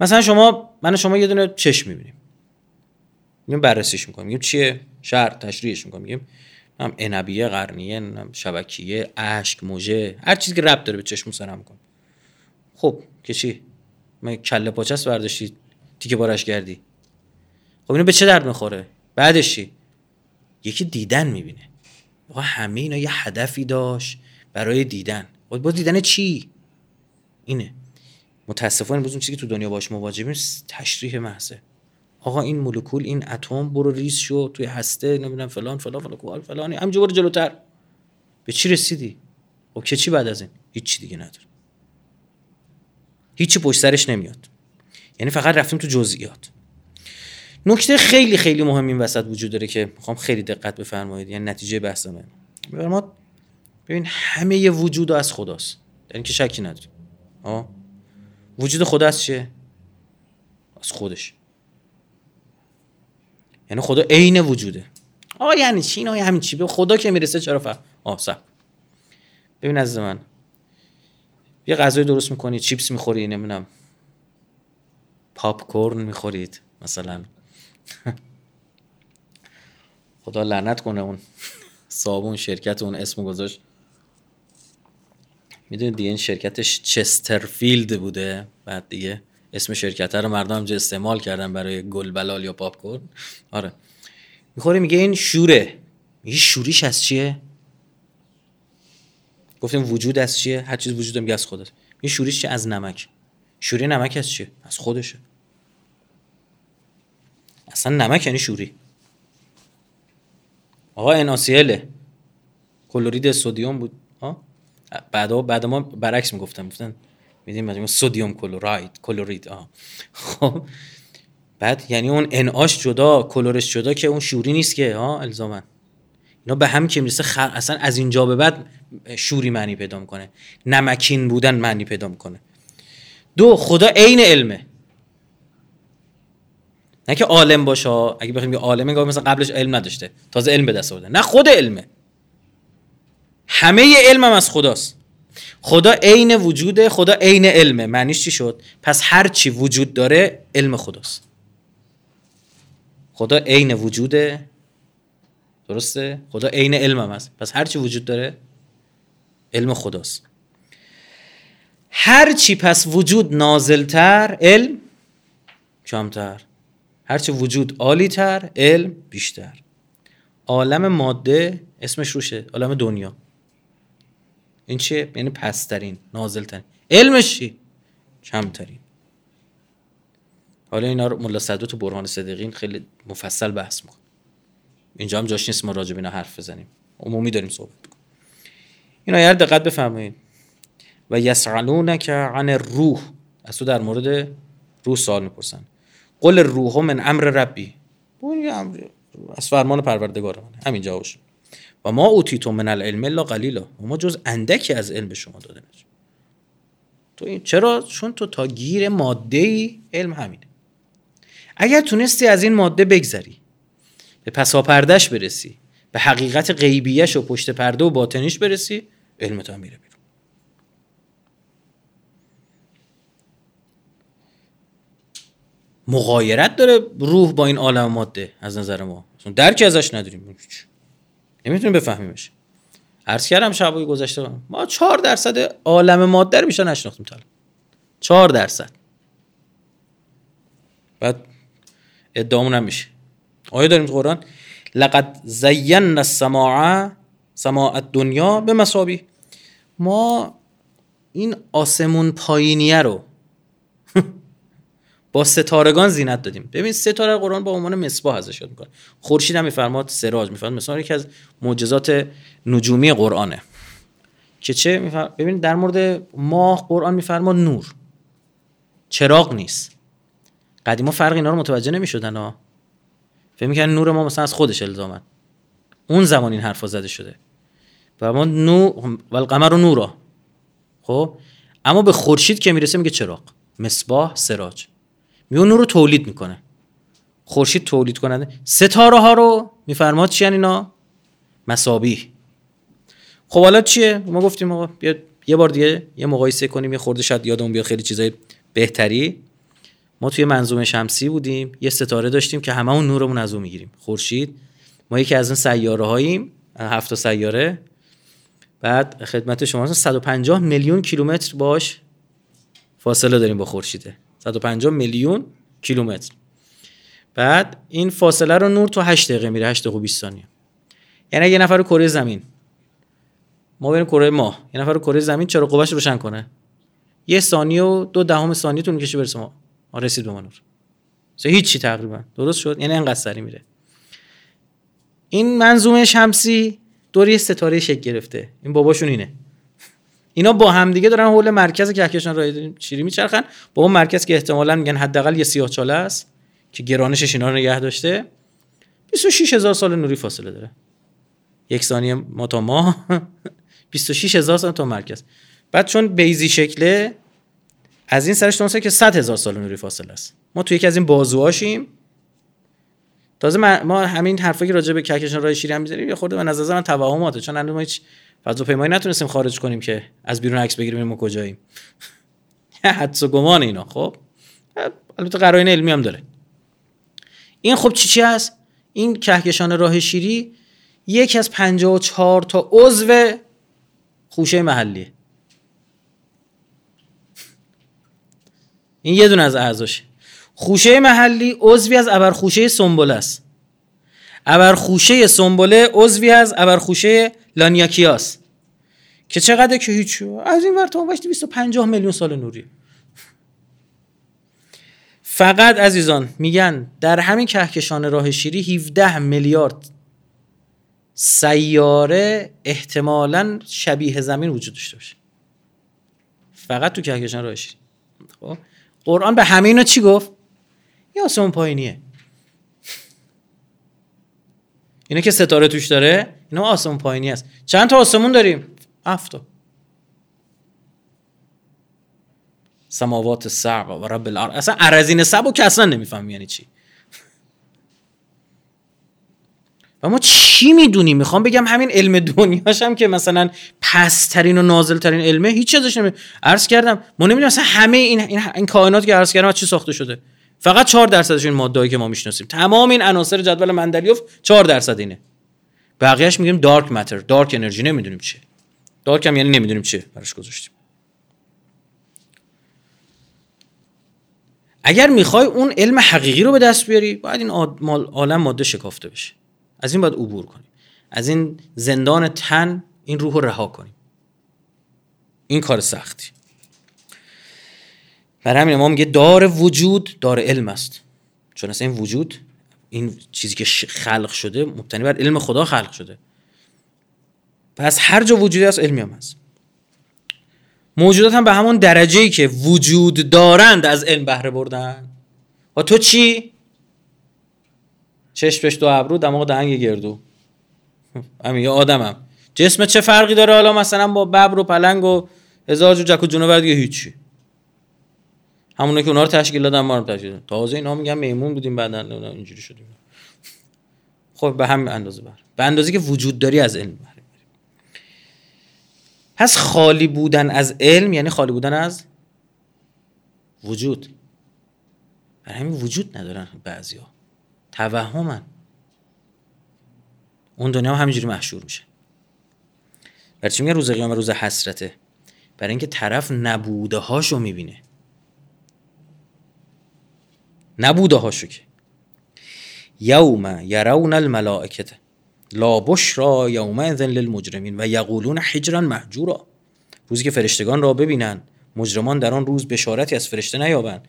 مثلا شما من شما یه دونه چشم می‌بینیم. میگیم بررسیش می‌کنیم. میگیم چیه؟ شهر تشریحش می‌کنیم. میگیم هم انبیه قرنیه شبکیه اشک موجه هر چیزی که ربط داره به چشم سرم کن خب که چی؟ من کله پاچست برداشتی تیکه بارش کردی. خب اینو به چه درد می‌خوره؟ بعدش چی؟ یکی دیدن می‌بینه. آقا همه اینا یه هدفی داشت برای دیدن. خب با دیدن چی؟ اینه. متاسفانه بزن چیزی که تو دنیا باش مواجهیم تشریح محضه. آقا این مولکول این اتم برو ریز شو توی هسته نمی‌دونم فلان فلان فلان فلانی همینجا برو جلوتر. به چی رسیدی؟ خب که چی بعد از این؟ هیچ دیگه نداره. هیچی پشت سرش نمیاد. یعنی فقط رفتیم تو جزئیات. نکته خیلی خیلی مهم این وسط وجود داره که می‌خوام خیلی دقت بفرمایید. یعنی نتیجه بحثمه ما ببین همه وجود از خداست. یعنی که شکی نداری آه؟ وجود خدا از چیه؟ از خودش. یعنی خدا عین وجوده. آ یعنی چی؟ اینا همین چی؟ به خدا که می‌رسه چرا فهم؟ آه سب ببین از من یه غذای درست می‌کنید چیپس می‌خوری نمی‌دونم. پاپ کورن می‌خورید مثلا. [LAUGHS] خدا لعنت کنه اون. صابون شرکت اون اسم گذاشت. می‌دونید دیگه این شرکتش چسترفیلد بوده. بعد دیگه اسم شرکت رو مردم همجا استعمال کردن برای گل بلال یا پاپ کورن آره. می‌خوره میگه این شوره. میگه شوریش از چیه؟ گفتیم وجود از چیه؟ هر چیز وجود میگه از خودت. این شوریش چیه؟ از نمک. شوری نمک از چیه؟ از خودشه. اصلا نمک یعنی شوری. آقا اناسیله کلورید سودیوم بود. ها بعدا بعد ما برعکس می‌گفتم گفتن میدیم سودیوم کلورید کلورید. آه. خب. بعد یعنی اون اناش جدا کلورش جدا که اون شوری نیست که. ها الزاما. اینا به هم که می‌رسه؟ خ... اصلا از اینجا به بعد شوری معنی پیدا می‌کنه. نمکین بودن معنی پیدا می‌کنه. دو خدا عین علمه. نه که عالم باشه اگه بخیم یه عالمه مثلا قبلش علم نداشته. تازه علم به دست آورده. نه خود علمه. همه علمم از خداست. خدا عین وجوده خدا عین علمه. معنیش چی شد؟ پس هر چی وجود داره علم خداست. خدا عین وجوده درسته؟ خدا عین علمم هست. پس هر چی وجود داره علم خداست. هر چی پس وجود نازلتر علم کمتر. هرچه وجود عالی تر علم بیشتر. عالم ماده اسمش روشه عالم دنیا. این چیه؟ یعنی پسترین نازلترین. علمش چی؟ کمترین. حالا اینا رو ملا صدوت و برهان صدیقین خیلی مفصل بحث میکن اینجا هم جاش نیست ما راجع اینا حرف بزنیم. عمومی داریم صحبت کنیم. اینا یه دقت بفرمایید. و یسالونک عن الروح. از تو در مورد روح سوال می‌پرسن. قل روح من امر ربی. از فرمان پروردگار من همین جاوش و ما اوتیتو من العلم الا قلیلا. و ما جز اندکی از علم به شما داده تو این چرا؟ چون تو تا گیر ماده ای علم همینه. اگر تونستی از این ماده بگذری به پساپردش برسی به حقیقت غیبیش و پشت پرده و باطنیش برسی علمت هم میره بیرون. مغایرت داره روح با این عالم ماده از نظر ما. درکی ازش نداریم. نمی‌تونیم بفهمیمش. عرض کردم شبای گذشته ما چهار درصد عالم ماده رو بیشتر نشناختیم تا چهار درصد. بعد ادعامون میشه. آیا داریم قرآن؟ لقد زین السماع سماع دنیا به مسابی ما این آسمون پایینیه رو [LAUGHS] با ستارگان زینت دادیم. ببین ستاره قرآن با عنوان مصباح ازش یاد می‌کنه. خورشید هم میفرماد سراج میفرماد. مثلا یکی از معجزات نجومی قرآنه. که چه ببین در مورد ماه قرآن میفرماد نور. چراغ نیست. قدیما فرق اینا رو متوجه نمی‌شدن فکر می‌کنن نور ما مثلا از خودش الزامن اون زمان این حرفا زده شده. و ما نو و القمر و نورا. خب؟ اما به خورشید که می‌رسه میگه چراغ. مصباح سراج. میگه نور رو تولید می‌کنه. خورشید تولید کننده. ستاره ها رو میفرماد چی اینا؟ مسابیح. خب حالا چیه؟ ما گفتیم آقا بیا یه بار دیگه یه مقایسه کنیم یه خورده شاید یادمون بیاد خیلی چیزای بهتری. ما توی منظومه شمسی بودیم یه ستاره داشتیم که همه اون نورمون از اون می‌گیریم. خورشید. ما یکی از اون سیاره هاییم هفت سیاره. بعد خدمت شما 150 میلیون کیلومتر باش فاصله داریم با خورشیده. 150 میلیون کیلومتر. بعد این فاصله رو نور تو 8 دقیقه میره 8 دقیقه و 20 ثانیه. یعنی یه نفر کره زمین ما بریم کره ماه. یه نفر کره زمین چرا قوش روشن کنه؟ یه ثانیه و دو دهم ثانیه طول می‌کشه برسه ما ما رسید به ما نور. هیچی تقریبا. درست شد؟ یعنی انقدر سری میره. این منظومه شمسی دور یه ستاره شکل گرفته. این باباشون اینه. اینا با همدیگه دارن حول مرکز کهکشان راه شیری میچرخن؟ اون مرکز که احتمالا میگن حداقل یه سیاه چاله است که گرانشش اینا رو نگه داشته. 26 هزار سال نوری فاصله داره. یک ثانیه ما تا ماه 26 [LAUGHS] هزار سال تا مرکز. بعد چون بیزی شکله از این سرش تونسته که 100 هزار سال نوری فاصله است. ما تو یکی از این بازوهاشیم. تازه ما همین حرفایی که راجع به کهکشان راه شیری هم می‌ذاریم یه خورده به نظر من توهماته چون ما هیچ فضاپیمایی نتونستیم خارج کنیم که از بیرون عکس بگیریم ما کجاییم. [LAUGHS] حدس و گمان اینا خب؟ البته قرائن علمی هم داره. این خب چی چی هست؟ این کهکشان راه شیری یکی از 54 تا عضو خوشه محلیه. این یه دونه از اعضاشه خوشه محلی عضوی از ابرخوشه سنبله است. ابرخوشه سنبله عضوی از ابرخوشه لانیاکیاس. که چقدر که هیچ از این ور تا اون 250 میلیون سال نوری. فقط عزیزان میگن در همین کهکشان راه شیری 17 میلیارد سیاره احتمالا شبیه زمین وجود داشته باشه. فقط تو کهکشان راه شیری. خب؟ قرآن به همه اینا چی گفت؟ یه آسمون پایینیه. اینا که ستاره توش داره اینا آسمون پایینی است چند تا آسمون داریم؟ هفت سماوات سبع و رب الارض. اصلا ارزین سبع که اصلا نمیفهم یعنی چی. و ما چی می‌دونیم می‌خوام بگم همین علم دنیاش هم که مثلا پسترین و نازلترین علمه هیچ ازش نمی عرض کردم ما نمی‌دونیم اصلا همه این این, این کائنات که عرض کردم از چی ساخته شده. فقط 4 درصدش این مادهایی که ما می‌شناسیم. تمام این عناصر جدول مندلیوف 4 درصد اینه. بقیهش میگیم دارک ماتر دارک انرژی نمی‌دونیم چیه. دارک هم یعنی نمی‌دونیم چیه براش گذاشتیم. اگر می‌خوای اون علم حقیقی رو به دست بیاری باید این عالم ماده شکافته بشه. از این باید عبور کنیم. از این زندان تن این روح رو رها کنیم. این کار سختی. برای همین ما میگه دار وجود دار علم است. چون اصلا این وجود این چیزی که خلق شده مبتنی بر علم خدا خلق شده. پس هر جا وجودی هست علمی هم هست. موجودات هم به همون درجه ای که وجود دارند از علم بهره بردن. و تو چی؟ چشم دو ابرو دماغ دهنگ گردو. همین یه آدمم. جسم چه فرقی داره؟ حالا مثلا با ببر و پلنگ و هزار جو جک و جونور دیگه هیچی. همونه که اونا رو تشکیل دادن ما رو تشکیل دادن. تازه اینا میگن میمون بودیم بعدا اینجوری شدیم. خب به همین اندازه بر به اندازه که وجود داری از علم بر پس خالی بودن از علم یعنی خالی بودن از وجود. برای همین وجود ندارن بعضیا. توهمن. اون دنیا هم همینجوری محشور میشه. برای چی میگه روز قیامت روز حسرته؟ برای اینکه طرف نبوده هاشو می‌بینه. نبوده هاشو که. یوم یرون الملائکته لا بشرا یومئذ للمجرمین و یقولون حجرا محجورا روزی که فرشتگان را ببینند مجرمان در آن روز بشارتی از فرشته نیابند.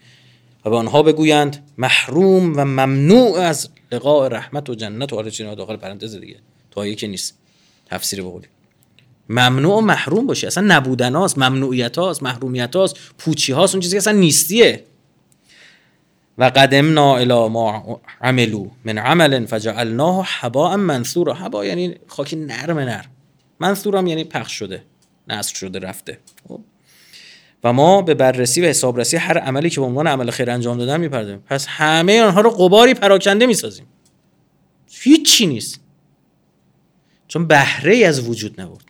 و به آنها بگویند محروم و ممنوع از لقاء رحمت و جنت و چینا داخل پرانتز دیگه تا که نیست. تفسیر بقولی. ممنوع و محروم باشی. اصلا نبودن هاست ممنوعیت هاست محرومیت هاست پوچی هاست اون چیزی که اصلا نیستیه. و قدمنا الى ما عملو من عمل فجعلناه حباء منثورا. حبا یعنی خاکی نرم نرم منثورم یعنی پخش شده نصر شده رفته. خب. ما به بررسی و حسابرسی هر عملی که به عنوان عمل خیر انجام دادن می‌پردازیم. پس همه آنها رو قباری پراکنده می‌سازیم. هیچی نیست. چون بهره ای از وجود نبود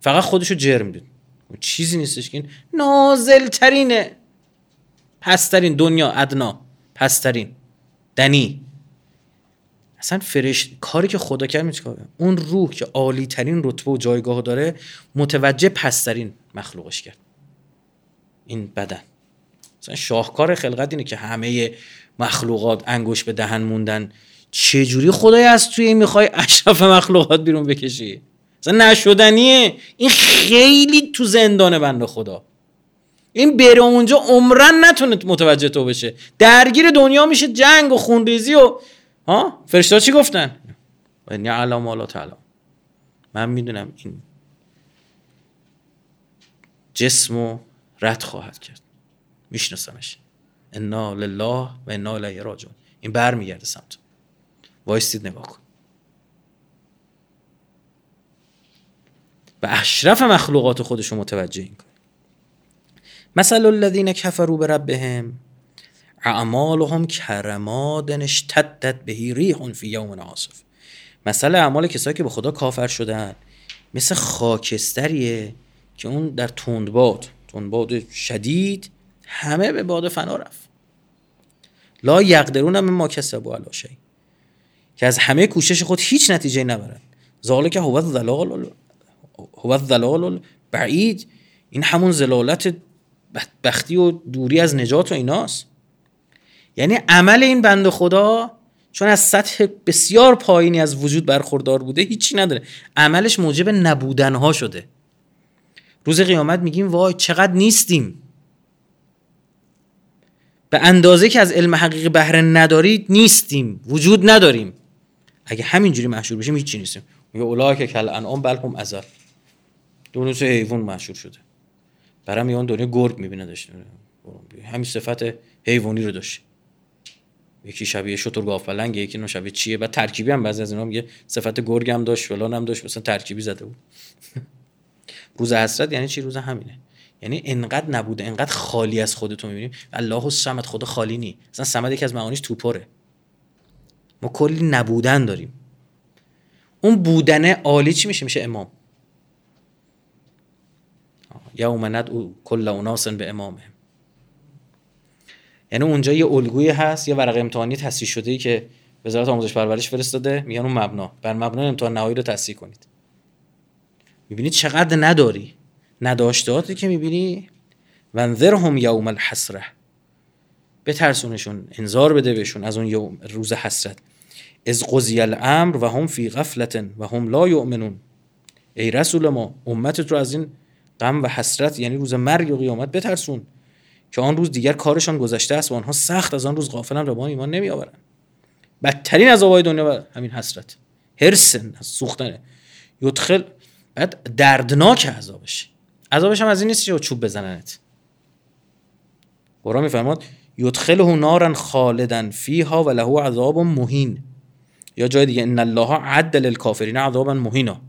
فقط خودشو جرم دید. چیزی نیستش که این نازل ترینه پسترین دنیا ادنا. پسترین. دنی. اصلا فرشت کاری که خدا کرد میچه اون روح که عالی ترین رتبه و جایگاه داره متوجه پسترین مخلوقش کرد. این بدن. مثلا شاهکار خلقت اینه که همه مخلوقات انگوش به دهن موندن. چجوری خدای از توی می‌خوای اشرف مخلوقات بیرون بکشی؟ مثلا نشدنیه. این خیلی تو زندان بنده خدا. این بره اونجا عمرن نتونه متوجه تو بشه. درگیر دنیا میشه جنگ و خونریزی و ها؟ فرشته چی گفتن؟ یعنی علام الله تعالی من می‌دونم این جسم رد خواهد کرد. میشناسمش. انا لله و انا الیه راجعون. این برمیگرده سمت وایستید نگاه کن. و اشرف مخلوقات خودشو متوجه این کن مثل الذين كفروا بربهم اعمالهم کرماد اشتدت به ریح فی یوم عاصف. مثل اعمال کسایی که به خدا کافر شدن مثل خاکستریه که اون در تندباد تندباد شدید همه به باد فنا رفت. لا یقدرون هم ما کسبوا علی شی. که از همه کوشش خود هیچ نتیجه نبرن. ذالک هو الضلال هو الضلال بعید این همون زلالت بدبختی و دوری از نجات و ایناست. یعنی عمل این بند خدا چون از سطح بسیار پایینی از وجود برخوردار بوده هیچی نداره. عملش موجب نبودنها شده. روز قیامت میگیم وای چقدر نیستیم. به اندازه که از علم حقیقی بهره ندارید نیستیم وجود نداریم. اگه همینجوری مشهور بشیم هیچی نیستیم. میگه اولای که کل انعام بل هم ازل دونو حیوان مشهور شده. برام میگن دنیا گرگ می‌بینه داشته همین صفت حیوانی رو داشت. یکی شبیه شتر گاف یکی شبیه چیه. بعد ترکیبی هم بعضی از اینا میگه صفت گرگ هم داشت فلان هم داشت مثلا ترکیبی زده بود. روز حسرت یعنی چی؟ روز همینه. یعنی انقدر نبوده انقدر خالی از خودتو می‌بینیم. الله سمت خدا خالی نی. مثلا سمت یکی از معانیش توپره. ما کلی نبودن داریم. اون بودن عالی چی میشه؟ میشه امام. یوم او کل اوناس به امامه یعنی اونجا یه الگویی هست یه ورقه امتحانی تصحیح شده ای که وزارت آموزش پرورش فرستاده. میگن اون مبنا. بر مبنا امتحان نهایی رو تصحیح کنید. می‌بینی چقدر نداری؟ نداشتاتی که می‌بینی؟ هم یوم الحسره بترسونشون انذار بده بهشون از اون یوم روز حسرت. از قضی الامر و هم فی غفلت و هم لا یؤمنون ای رسول ما امتت رو از این غم و حسرت یعنی روز مرگ و قیامت بترسون که آن روز دیگر کارشان گذشته است و آنها سخت از آن روز غافلن و با ایمان نمی آورن بدترین عذابای دنیا و همین حسرت. هرسن از سوختنه یدخل بعد دردناک عذابش. عذابش هم از این نیست که چوب بزننت. قرآن میفرماد یدخله نارا خالدا فیها و له عذاب مهین. یا جای دیگه ان الله عد للکافرین عذابا مهینا.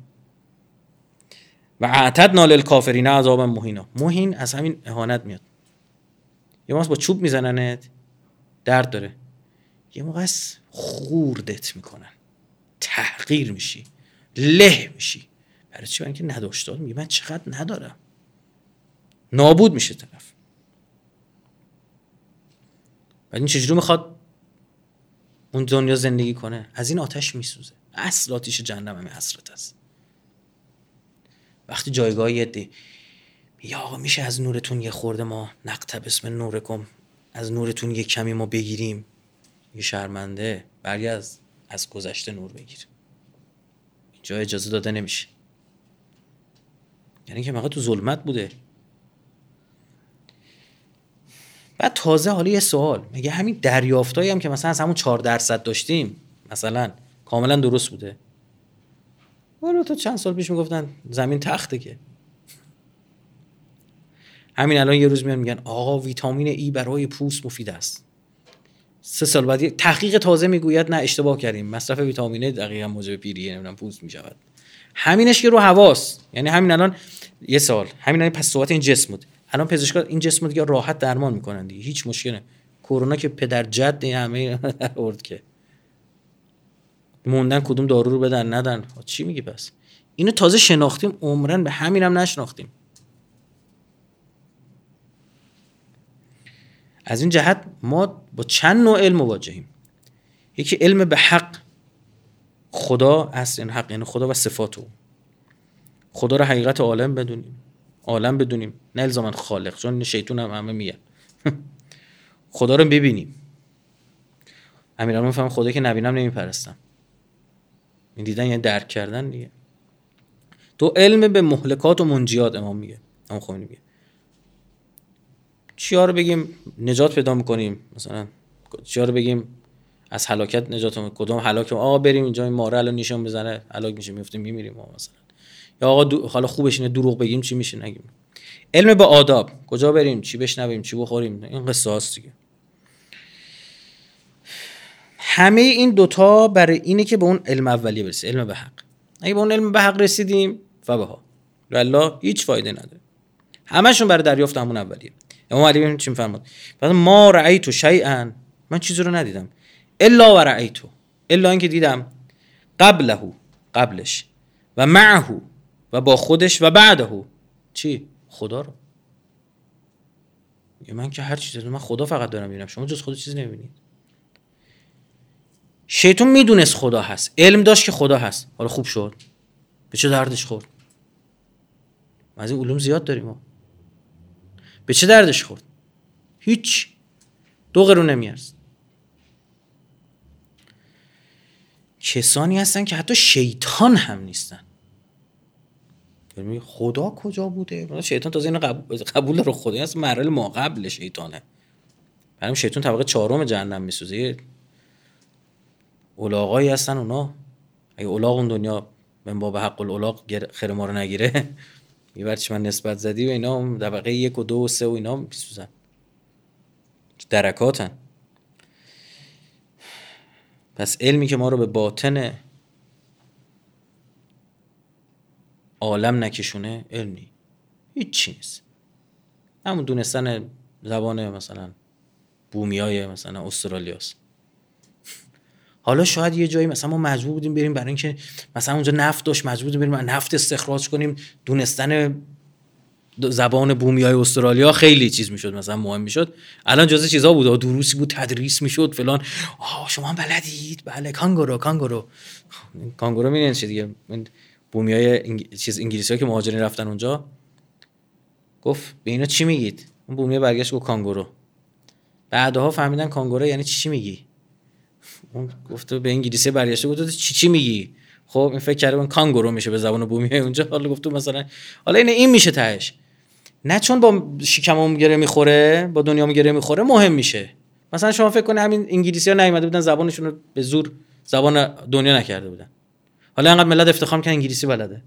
و اعتدنا للکافرین عذابا مهینا. مهین از همین اهانت میاد. یه موقع با چوب میزننت درد داره. یه موقع خوردت می‌کنن. تحقیر میشی. له میشی. برای چی؟ برای اینکه نداشتاد میگه من چقدر ندارم. نابود میشه طرف. و این چجوری می‌خواد اون دنیا زندگی کنه؟ از این آتش میسوزه. اصل آتیش جهنم همه حسرت است. وقتی جایگاه یه یا آقا میشه از نورتون یه خورده ما نقطب اسم نورکم از نورتون یه کمی ما بگیریم. یه شرمنده برگه از از گذشته نور بگیر. اینجا اجازه داده نمیشه. یعنی که تو ظلمت بوده. بعد تازه حالا یه سوال میگه همین دریافتایی هم که مثلا از همون چهار درصد داشتیم مثلا کاملا درست بوده. حالا تا چند سال پیش می‌گفتن زمین تخته که. همین الان یه روز میان میگن آقا ویتامین ای برای پوست مفید است. سه سال بعد تحقیق تازه می‌گوید نه اشتباه کردیم. مصرف ویتامین دقیقا موجب پیریه نمی‌دونم پوست می‌شود. همینش که رو حواس یعنی همین الان یه سال همین پس صحبت این جسم بود. الان پزشکا این جسم دیگه راحت درمان می‌کنن دیگه. هیچ مشکلی کرونا که پدر جد همه [LAUGHS] ارد که. موندن کدوم دارو رو بدن ندن. چی میگی پس؟ اینو تازه شناختیم. عمرن به همینم هم نشناختیم. از این جهت ما با چند نوع علم مواجهیم. یکی علم به حق. خدا اصل این حق یعنی خدا و صفات او خدا رو حقیقت عالم بدونیم. عالم بدونیم. نه الزاما خالق چون شیطون هم همه میگن. [LAUGHS] خدا رو ببینیم. امیران میفهم خدا که نبینم نمیپرستم. این دیدن یعنی درک کردن دیگه. تو علم به محلکات و منجیات امام میگه. امام خمینی میگه. چیا رو بگیم نجات پیدا می‌کنیم؟ مثلا چیا رو بگیم از هلاکت نجات کدوم هلاک؟ آقا بریم اینجا این ماره الان نشون بزنه هلاک میشه میفتیم میمیریم مثلا. یا آقا دو... حالا خوبش اینه دروغ بگیم چی میشه نگیم. علم به آداب. کجا بریم؟ چی بشنویم؟ چی بخوریم؟ این قصه هاست دیگه. همه این دوتا برای اینه که به اون علم اولیه برسه علم به حق. اگه به اون علم به حق رسیدیم فبها. الله هیچ فایده نداره. همشون برای دریافت همون اولیه. امام علی چی میفرماد. بعد ما رأیت شیئا. من چیزی رو ندیدم. الا و رأیتو الا اینکه دیدم قبله قبلش. و معه. و با خودش و بعده چی؟ خدا رو. من که هر چیزی من خدا فقط دارم می‌بینم. شما جز خدا چیزی نمی‌بینید. شیطون می‌دونست خدا هست. علم داشت که خدا هست. حالا خوب شد. به چه دردش خورد؟ از این علوم زیاد داریم ما. به چه دردش خورد؟ هیچ. دو قرون نمیارز. کسانی هستن که حتی شیطان هم نیستن. خدا کجا بوده؟ شیطان تازه اینو قبول, رو خدا هست مرحله ما قبل شیطانه. برای شیطان طبقه چهارم جهنم میسوزه. اولاغایی هستن اونا. اگه اولاغ اون دنیا من باب حق الاولاغ خیر ما رو نگیره. [LAUGHS] یه من نسبت زدی و اینا طبقه یک و دو و سه و اینا میسوزن. درکاتن. پس علمی که ما رو به باطن عالم نکشونه علمی. هیچ چیز همون دونستن زبان مثلا بومیای مثلا استرالیاست. حالا شاید یه جایی مثلا ما مجبور بودیم بریم برای اینکه مثلا اونجا نفت داشت مجبور بودیم بریم نفت استخراج کنیم. دونستن زبان بومی های استرالیا خیلی چیز می‌شد مثلا مهم می‌شد. الان جزء چیزا بود دروسی بود تدریس می‌شد فلان. آه شما بلدید؟ بله کانگورو کانگورو. کانگورو می‌دونید چی دیگه؟ بومی های انگ... چیز انگلیسی ها که مهاجرین رفتن اونجا گفت به اینا چی میگید؟ اون بومی برگشت گفت کانگورو. بعدها فهمیدن کانگورو یعنی چی میگی؟ اون گفته به انگلیسی برگشته گفت چی چی میگی؟ خب این فکر کرده اون کانگورو میشه به زبان بومی اونجا. حالا گفت مثلا حالا این این میشه تهش. نه چون با شکمم گره می‌خوره با دنیا گره می‌خوره مهم میشه. مثلا شما فکر کنید همین انگلیسی ها نیومده بودن زبانشون رو به زور زبان دنیا نکرده بودن. حالا انقدر ملت افتخار می‌کنن انگلیسی بلده.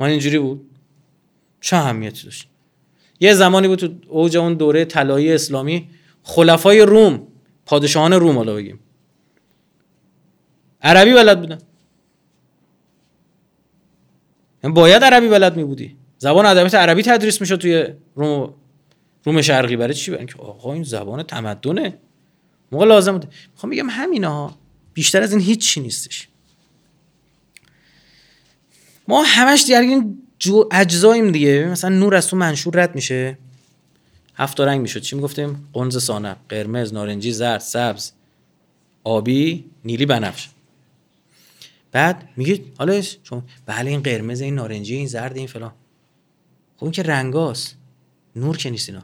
ما اینجوری بود؟ چه اهمیتی داشت؟ یه زمانی بود تو اوج اون دوره طلایی اسلامی خلفای روم پادشاهان روم حالا بگیم. عربی بلد بودن. یعنی باید عربی بلد می بودی زبان ادبیات عربی تدریس می‌شد توی روم روم شرقی. برای چی؟ برای آقا این زبان تمدنه. موقع لازم بوده می‌خوام بگم همینا بیشتر از این هیچی نیستش. ما همش درگیر جو اجزاییم دیگه. مثلا نور از تو منشور رد میشه. هفت رنگ می‌شد. چی می‌گفتیم؟ قنز سانه قرمز نارنجی زرد سبز آبی نیلی بنفش. بعد میگه حالا شما بله این قرمز این نارنجی این زرد این فلان. خب این که رنگاست نور که نیست اینا.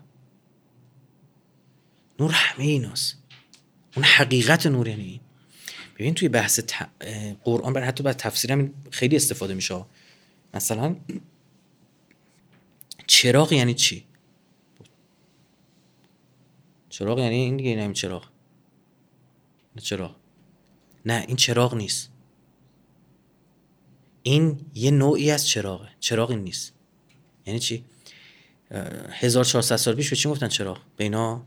نور همه ایناست. اون حقیقت نور یعنی ببین توی بحث قرآن برای حتی بعد تفسیرم خیلی استفاده میشه. مثلا چراغ یعنی چی؟ چراغ یعنی این دیگه این چراغ. چراغ. نه این چراغ نیست. این یه نوعی از چراغه. چراغ این نیست. یعنی چی؟ 1400 سال پیش به چی گفتن چراغ؟ به اینا؟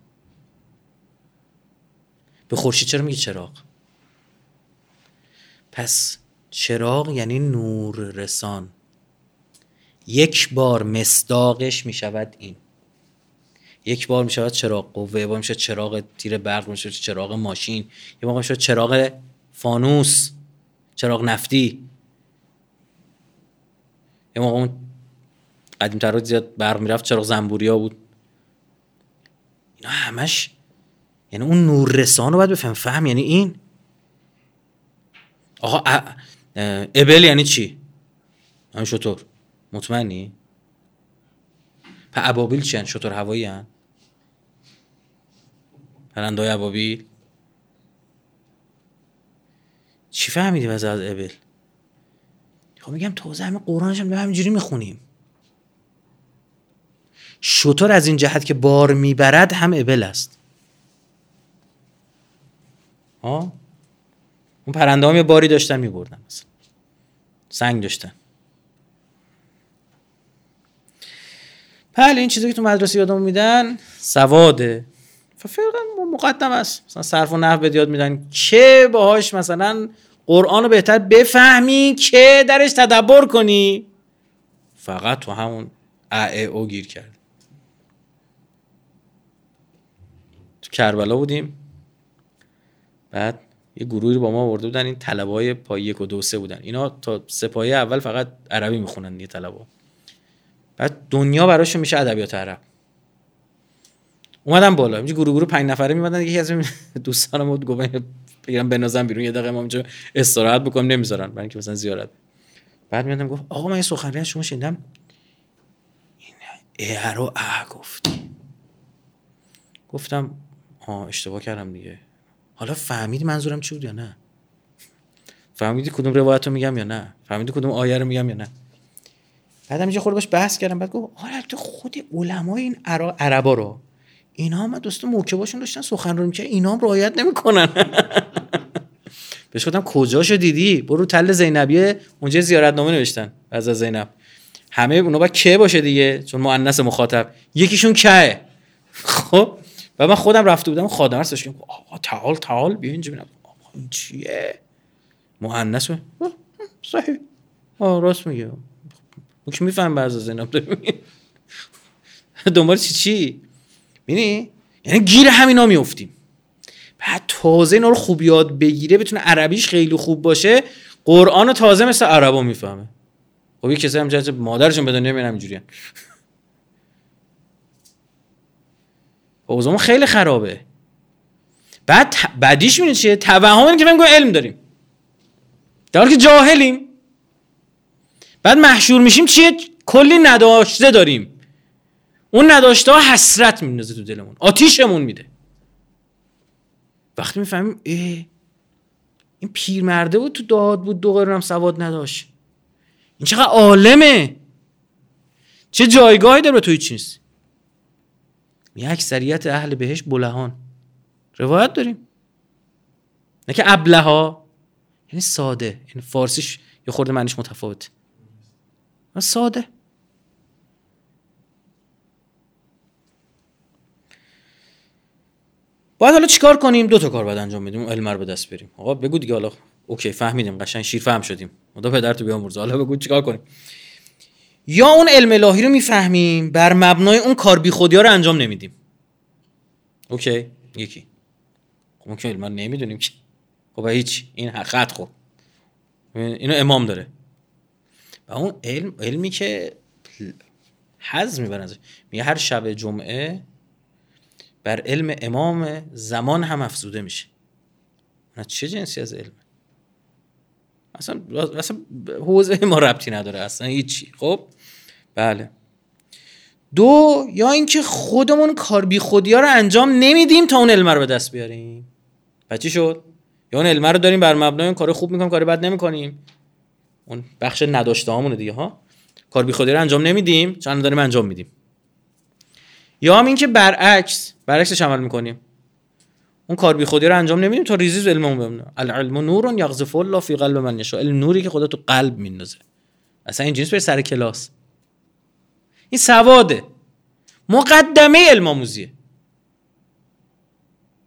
به خورشید چرا میگی چراغ؟ پس چراغ یعنی نور رسان. یک بار مصداقش می‌شود این. یک بار می‌شود چراغ قوه یه بار میشه چراغ تیر برق میشه چراغ ماشین یه بار میشه چراغ فانوس چراغ نفتی. یه موقع اون قدیم تر زیاد برق می‌رفت چراغ زنبوریا بود. اینا همش یعنی اون نور رسان رو باید بفهم. فهم یعنی این. آقا ابل یعنی چی؟ همین شطور. مطمئنی؟ په ابابیل چی هن؟ شطور هوایی هن؟ پرندای ابابیل؟ چی فهمیدی از ابل؟ خب میگم تازه همه قرآنش هم همینجوری می‌خونیم. شطور از این جهت که بار می‌برد هم ابل است. ها؟ اون پرنده هم یه باری داشتن میبردن مثلا. سنگ داشتن. بله این چیزی که تو مدرسه یادمون میدن سواده ففرقا مقدم است. مثلا صرف و نحو به یاد میدن. که باهاش مثلا قرآن رو بهتر بفهمی که درش تدبر کنی. فقط تو همون ا او گیر کرد تو کربلا بودیم. بعد یه گروهی رو با ما آورده بودن این طلبای پای یک و دو سه بودن. اینا تا سپاهی اول فقط عربی می‌خونن یه طلبا بعد دنیا براشون میشه ادبیات عرب. اومدم بالا. اینجا گروه گروه پنج نفره میمدن یکی از دوستانم بود گفت بگیرم بنازم بیرون یه دقیقه ما اینجا استراحت بکنم نمی‌ذارن برای اینکه مثلا زیارت. بعد میادم گفت آقا من یه سخنرانی از شما شنیدم. اه رو اه گفتی. گفتم آه اشتباه کردم دیگه. حالا فهمیدی منظورم چی بود یا نه؟ فهمیدی کدوم روایت رو میگم یا نه؟ فهمیدی کدوم آیه رو میگم یا نه؟ بعدم اینجا خورده باش بحث کردم بعد گفت حالا تو خود علمای این عربا رو اینا هم دوست موکباشون داشتن سخن رو می‌کرد اینا هم رعایت نمی‌کنن. [LAUGHS] بهش گفتم کجاشو دیدی؟ برو تل زینبیه. اونجا زیارت نامه نوشتن از زینب. همه اونا باید که باشه دیگه چون مؤنث مخاطب. یکیشون که [LAUGHS] خب؟ و من خودم رفته بودم خادم که آقا تعال تعال. بیا اینجا ببینم. این چیه؟ مؤنث صحیح. آه راست میگه. اون که میفهم بعضی زینب دنبال چی چی؟ بینی یعنی گیر همینا میافتیم. بعد تازه اینا رو خوب یاد بگیره بتونه عربیش خیلی خوب باشه قرآن تازه مثل عربا می‌فهمه. خب یه کسی هم مادرشون بدون نمیرن اینجوریه اوضاعمون خیلی خرابه. بعد بعدیش می‌دونی چیه؟ توهم که فکر علم داریم. در که جاهلیم. بعد محشور میشیم چیه؟ کلی نداشته داریم. اون نداشته ها حسرت میندازه تو دلمون. آتیشمون میده. وقتی می‌فهمیم ای این پیرمرده بود تو داد بود دو هم سواد نداشت. این چقدر عالمه. چه جایگاهی داره تو هیچ نیست یه اکثریت اهل بهش بلهان. روایت داریم. نه که ابله ها یعنی ساده. یعنی فارسیش یه خورده معنیش متفاوته. ساده. باید حالا چیکار کنیم؟ دو تا کار باید انجام بدیم. علم رو به دست بریم. آقا بگو دیگه حالا. اوکی فهمیدیم. قشنگ شیر فهم شدیم. خدا پدر تو بیامرزه حالا بگو چیکار کنیم؟ یا اون علم الهی رو می‌فهمیم بر مبنای اون کار بی خودی ها رو انجام نمیدیم. اوکی یکی. خب ما که علم نمی‌دونیم که. خب هیچ این خط خب اینو امام داره. و اون علم علمی که حز می‌برن میگه هر شب جمعه بر علم امام زمان هم افزوده میشه. چه جنسی از علم؟ اصلا اصلا حوزه ما ربطی نداره اصلا هیچی. خب؟ بله. دو یا اینکه خودمون کار بی خودی ها رو انجام نمیدیم تا اون علم رو به دست بیاریم. بچی شد؟ یا اون علم رو داریم بر مبنای اون کار خوب می‌کنیم کار بد نمی‌کنیم. اون بخش نداشته همونه دیگه ها؟ کار بی خودی رو انجام نمیدیم چند داریم انجام میدیم. یا هم اینکه برعکس برعکسش عمل می‌کنیم. اون کار بی خودی رو انجام نمیدیم تا ریزی علممون بمونه. العلم نور یغذف الله فی قلب من یشاء. علم نوری که خدا تو قلب میندازه. اصلا این جنس به سر کلاس. این سواده. مقدمه علم آموزیه.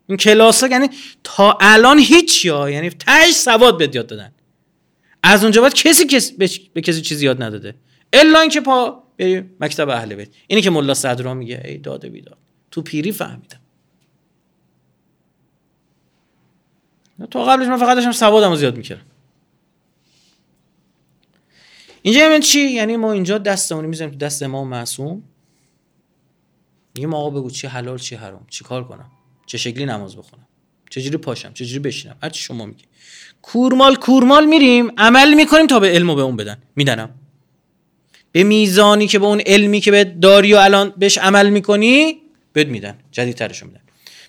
این کلاس ها یعنی تا الان هیچ یا یعنی تاش سواد بهت یاد دادن. از اونجا بعد کسی کس به کسی چیزی یاد نداده. الا اینکه پا بریم مکتب اهل بیت. اینی که ملا صدرا میگه ای داده بیداد. تو پیری فهمیدم. تو قبلش من فقط داشتم سوادم رو زیاد می‌کردم. اینجا یعنی چی؟ یعنی ما اینجا دستمون می‌ذاریم تو دست امام معصوم. میگیم آقا بگو چی حلال چی حرام. چی کار کنم؟ چه شکلی نماز بخونم؟ چجوری پاشم؟ چجوری بشینم؟ هر چی شما میگی. کورمال کورمال میریم عمل می‌کنیم تا به علمو به اون بدن. میدنم. به میزانی که به اون علمی که به داری و الان بهش عمل می‌کنی بد میدن. جدیدترش میدن.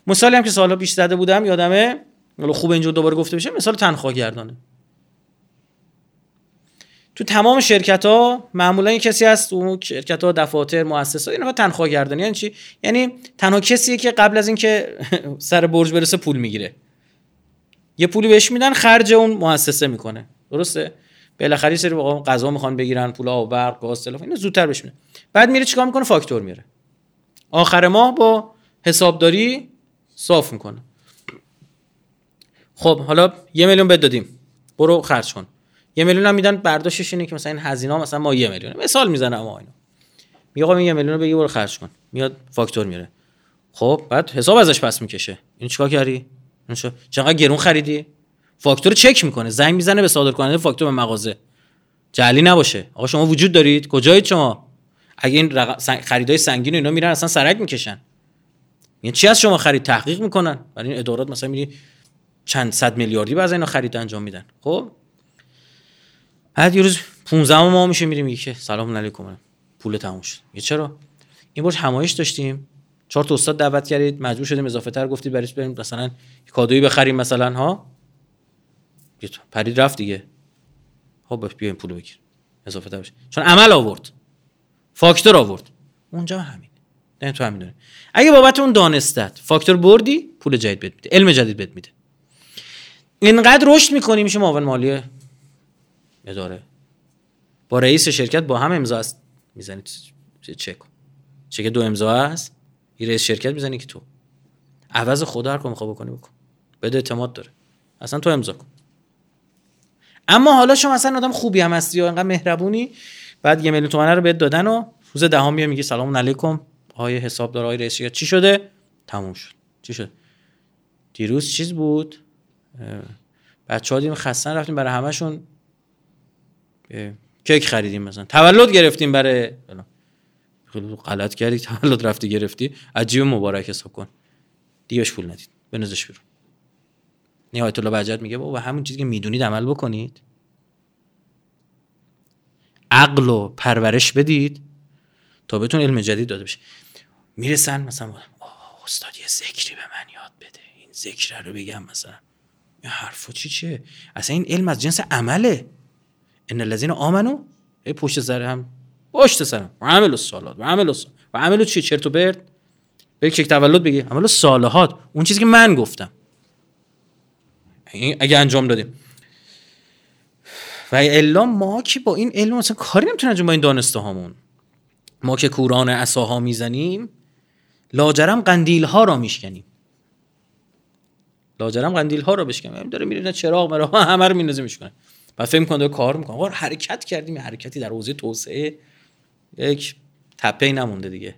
مثالی هم که سالا پیش زده بودم یادمه؟ حالا خوب اینجا دوباره گفته بشه مثال تنخواه گردانه. تو تمام شرکت ها معمولا یه کسی هست اون شرکت ها دفاتر مؤسسات اینا تنخواه گردانی یعنی چی؟ یعنی تنها کسیه که قبل از اینکه [LAUGHS] سر برج برسه پول می‌گیره. یه پولی بهش میدن خرج اون مؤسسه می‌کنه. درسته؟ بالاخره سری واقعا غذا می‌خوان بگیرن پول آب برق گاز تلفن اینو زودتر بهش میدن. بعد میره چیکار می‌کنه؟ فاکتور میاره آخر ماه با حسابداری صاف می‌کنه. خب حالا یه میلیون بد دادیم. برو خرج کن. یه میلیون هم میدن برداشتش اینه که مثلا این هزینه مثلا ما یه میلیون مثال می‌زنم اما اینو. میگه آقا یه میلیون رو بگی برو خرج کن. میاد فاکتور میاره خب بعد حساب ازش پس می‌کشه. این چیکار کردی؟ چقدر گرون خریدی؟ فاکتور چک می‌کنه. زنگ می‌زنه به صادر کننده فاکتور به مغازه. جعلی نباشه. آقا شما وجود دارید؟ کجایید شما؟ اگه این رقم خریدای سنگین اینا میرن اصلا سرک می‌کشن. یعنی چی از شما خرید؟ تحقیق می‌کنن. ولی این ادارات مثلا میری چند صد میلیاردی بعضی اینا خرید انجام میدن. خب؟ بعد یه روز 15 ماه میشه میریم میگه سلام علیکم. پول تموم شد. یه چرا؟ این بار همایش داشتیم. چهار تا استاد دعوت کردید. مجبور شدیم اضافه تر گفتید برید بریم؟ مثلا کادویی بخریم مثلا ها؟ پرید رفت دیگه. خب بیایم پول بگیر. اضافه تر بشه. چون عمل آورد. فاکتور آورد. اونجا همین. نه تو همین داره اگه بابت اون دانستت فاکتور بردی پول جدید بهت میده. علم جدید بهت میده. اینقدر رشد می‌کنی میشه معاون مالی اداره. با رئیس شرکت با هم امضا است. می‌زنی چک؟ چک دو امضا است. یه رئیس شرکت می‌زنی که تو. عوض خدا هر کار می‌خواد بکنی بکن. بده اعتماد داره. اصلا تو امضا کن. اما حالا شما اصلا آدم خوبی هم هستی و انقدر مهربونی بعد یه میلیون تومنه رو بهت دادن و روز دهم میاد میگه سلام علیکم. آقای حسابدار آقای رئیس چی شده؟ تموم شد. چی شد؟ دیروز چیز بود؟ بچه ها دیم خستن رفتیم برای همشون کیک خریدیم مثلا. تولد گرفتیم برای خیلی غلط کردی تولد رفتی گرفتی. عجیب مبارک حساب کن. دیگه پول ندید. بنزش بیرون. نهایت الله بجد میگه بابا همون چیزی که می‌دونید عمل بکنید. عقل و پرورش بدید تا بهتون علم جدید داده بشه. می‌رسن مثلا استاد یه به من یاد بده. این ذکر رو بگم مثلا. این حرفو چی چیه؟ اصلا این علم از جنس عمله. ان الذين امنوا ای پشت سر هم پشت سرم و عمل الصالحات. و عمل و عمل چی؟ چرت و پرت؟ به یک تولد بگی. عمل صالحات اون چیزی که من گفتم. اگه انجام دادیم. و الا ما که با این علم مثلا کاری نمی‌تونیم انجام با این دانسته هامون ما که کوران اساها می‌زنیم لاجرم قندیل ها را میشکنیم. لاجرم قندیل ها را بشکنیم داره میره چراغ مرا همه رو میندازه میشکنه. بعد فکر می‌کنه کار می‌کنه. آقا حرکت کردیم حرکتی در حوزه توسعه یک تپه نمونده دیگه.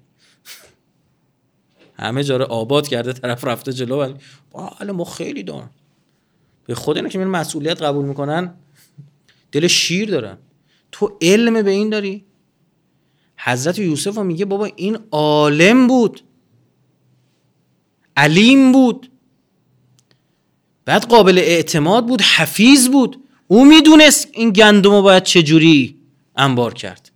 [LAUGHS] همه جا رو آباد کرده طرف رفته جلو ولی حالا ما خیلی دارم به خود اینا که مسئولیت قبول می‌کنن دل شیر دارن. تو علم به این داری؟ حضرت یوسف رو میگه بابا این عالم بود. علیم بود. بعد قابل اعتماد بود حفیظ بود. او می‌دونست این گندم رو باید چجوری انبار کرد.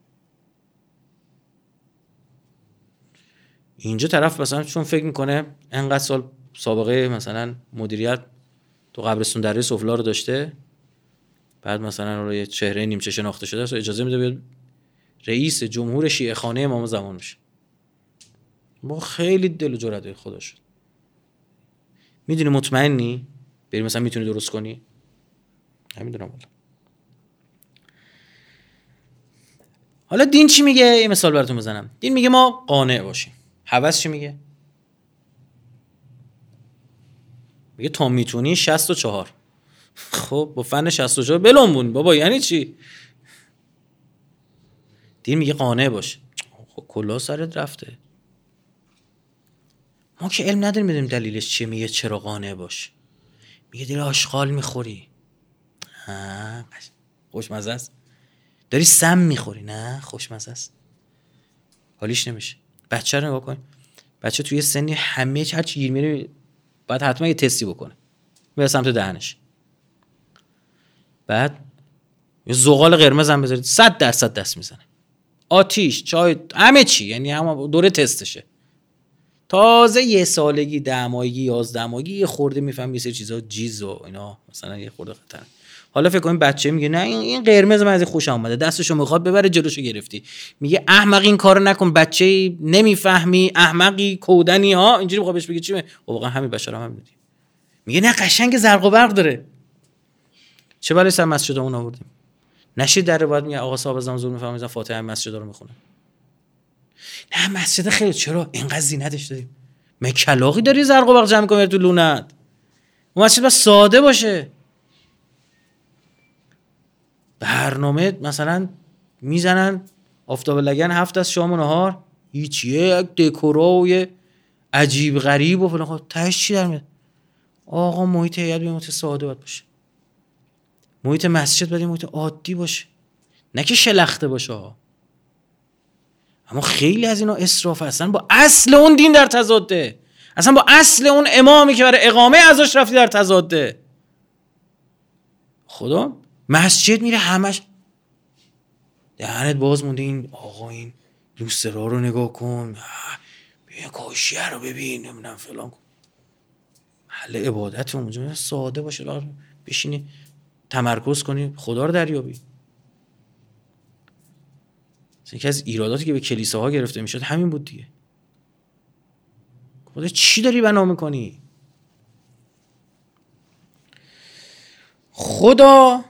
اینجا طرف مثلا چون فکر می‌کنه انقدر سال سابقه مثلا مدیریت تو قبرستون دره سفلا رو داشته بعد مثلا رو یه چهره نیمچه شناخته شده است اجازه میده بیاد رئیس جمهور شیعه خانه امام زمان بشه. با خیلی دل و جرأت خدا شد. می‌دونی مطمئنی؟ بری مثلا می‌تونی درست کنی؟ نمی‌دونم حالا حالا دین چی میگه؟ یه مثال براتون بزنم. دین میگه ما قانع باشیم. حوث چی میگه؟ میگه تا می‌تونی 64 خب با فن 64 بلون بابا یعنی چی؟ دین میگه قانع باش. خب کلا سرت رفته. ما که علم نداریم بدیم دلیلش چیه میگه چرا قانع باش. میگه دیر آشغال می‌خوری. خوشمزه است. داری سم می‌خوری نه؟ خوشمزه است. حالیش نمیشه. بچه رو نگاه کن. بچه توی سنی همه هر چی گیر میره باید حتما یه تستی بکنه. به سمت دهنش. بعد یه زغال قرمز هم بذارید. صد درصد دست می‌زنه. آتیش چای همه چی. یعنی هم دوره تستشه. تازه یه سالگی یازده ماهگی یه خورده میفهم یه سری چیزا جیز و اینا مثلا یه خورده خطر. حالا فکر کنیم بچه میگه نه این قرمز من از خوش اومده دستشو می‌خواد ببره جلوشو گرفتی. میگه احمق این کارو نکن بچه نمی‌فهمی احمقی کودنی ها. اینجوری می‌خواد بهش بگه چی؟ واقعا همین بشر هم میدی میگه نه قشنگ زرق و برق داره. چه برای سر مسجد اون آوردیم؟ نشید در باید میگه آقا صاحب زمان زور می‌فهمید فاتحه مسجد رو می‌خونه نه مسجد خیلی چرا؟ اینقدر زینتش دادیم مکلاقی داری زرق و برق جمع کنی تو لونت؟ اون مسجد بس ساده باشه. برنامه مثلا می‌زنن آفتاب لگن هفت از شام و نهار. هیچیه یک دکورا و یه عجیب غریب و فلان. خب تهش چی در میاد؟ آقا محیط هیئت به محیط ساده باید باشه. محیط مسجد باید محیط عادی باشه. نه که شلخته باشه اما خیلی از اینا اسراف هستن. با اصل اون دین در تضاده. اصلا با اصل اون امامی که برای اقامه ازش رفتی در تضاده. خدا مسجد میره همش. دهنت باز مونده این آقا این لوسترا رو نگاه کن. بیا کاشیه رو ببین نمی‌دونم فلان کن. محل عبادت اونجا ساده باشه بشینی تمرکز کنی خدا رو دریابی. یکی از ایراداتی که به کلیساها گرفته می‌شد همین بود دیگه. خدا چی داری بنا می‌کنی؟ خدا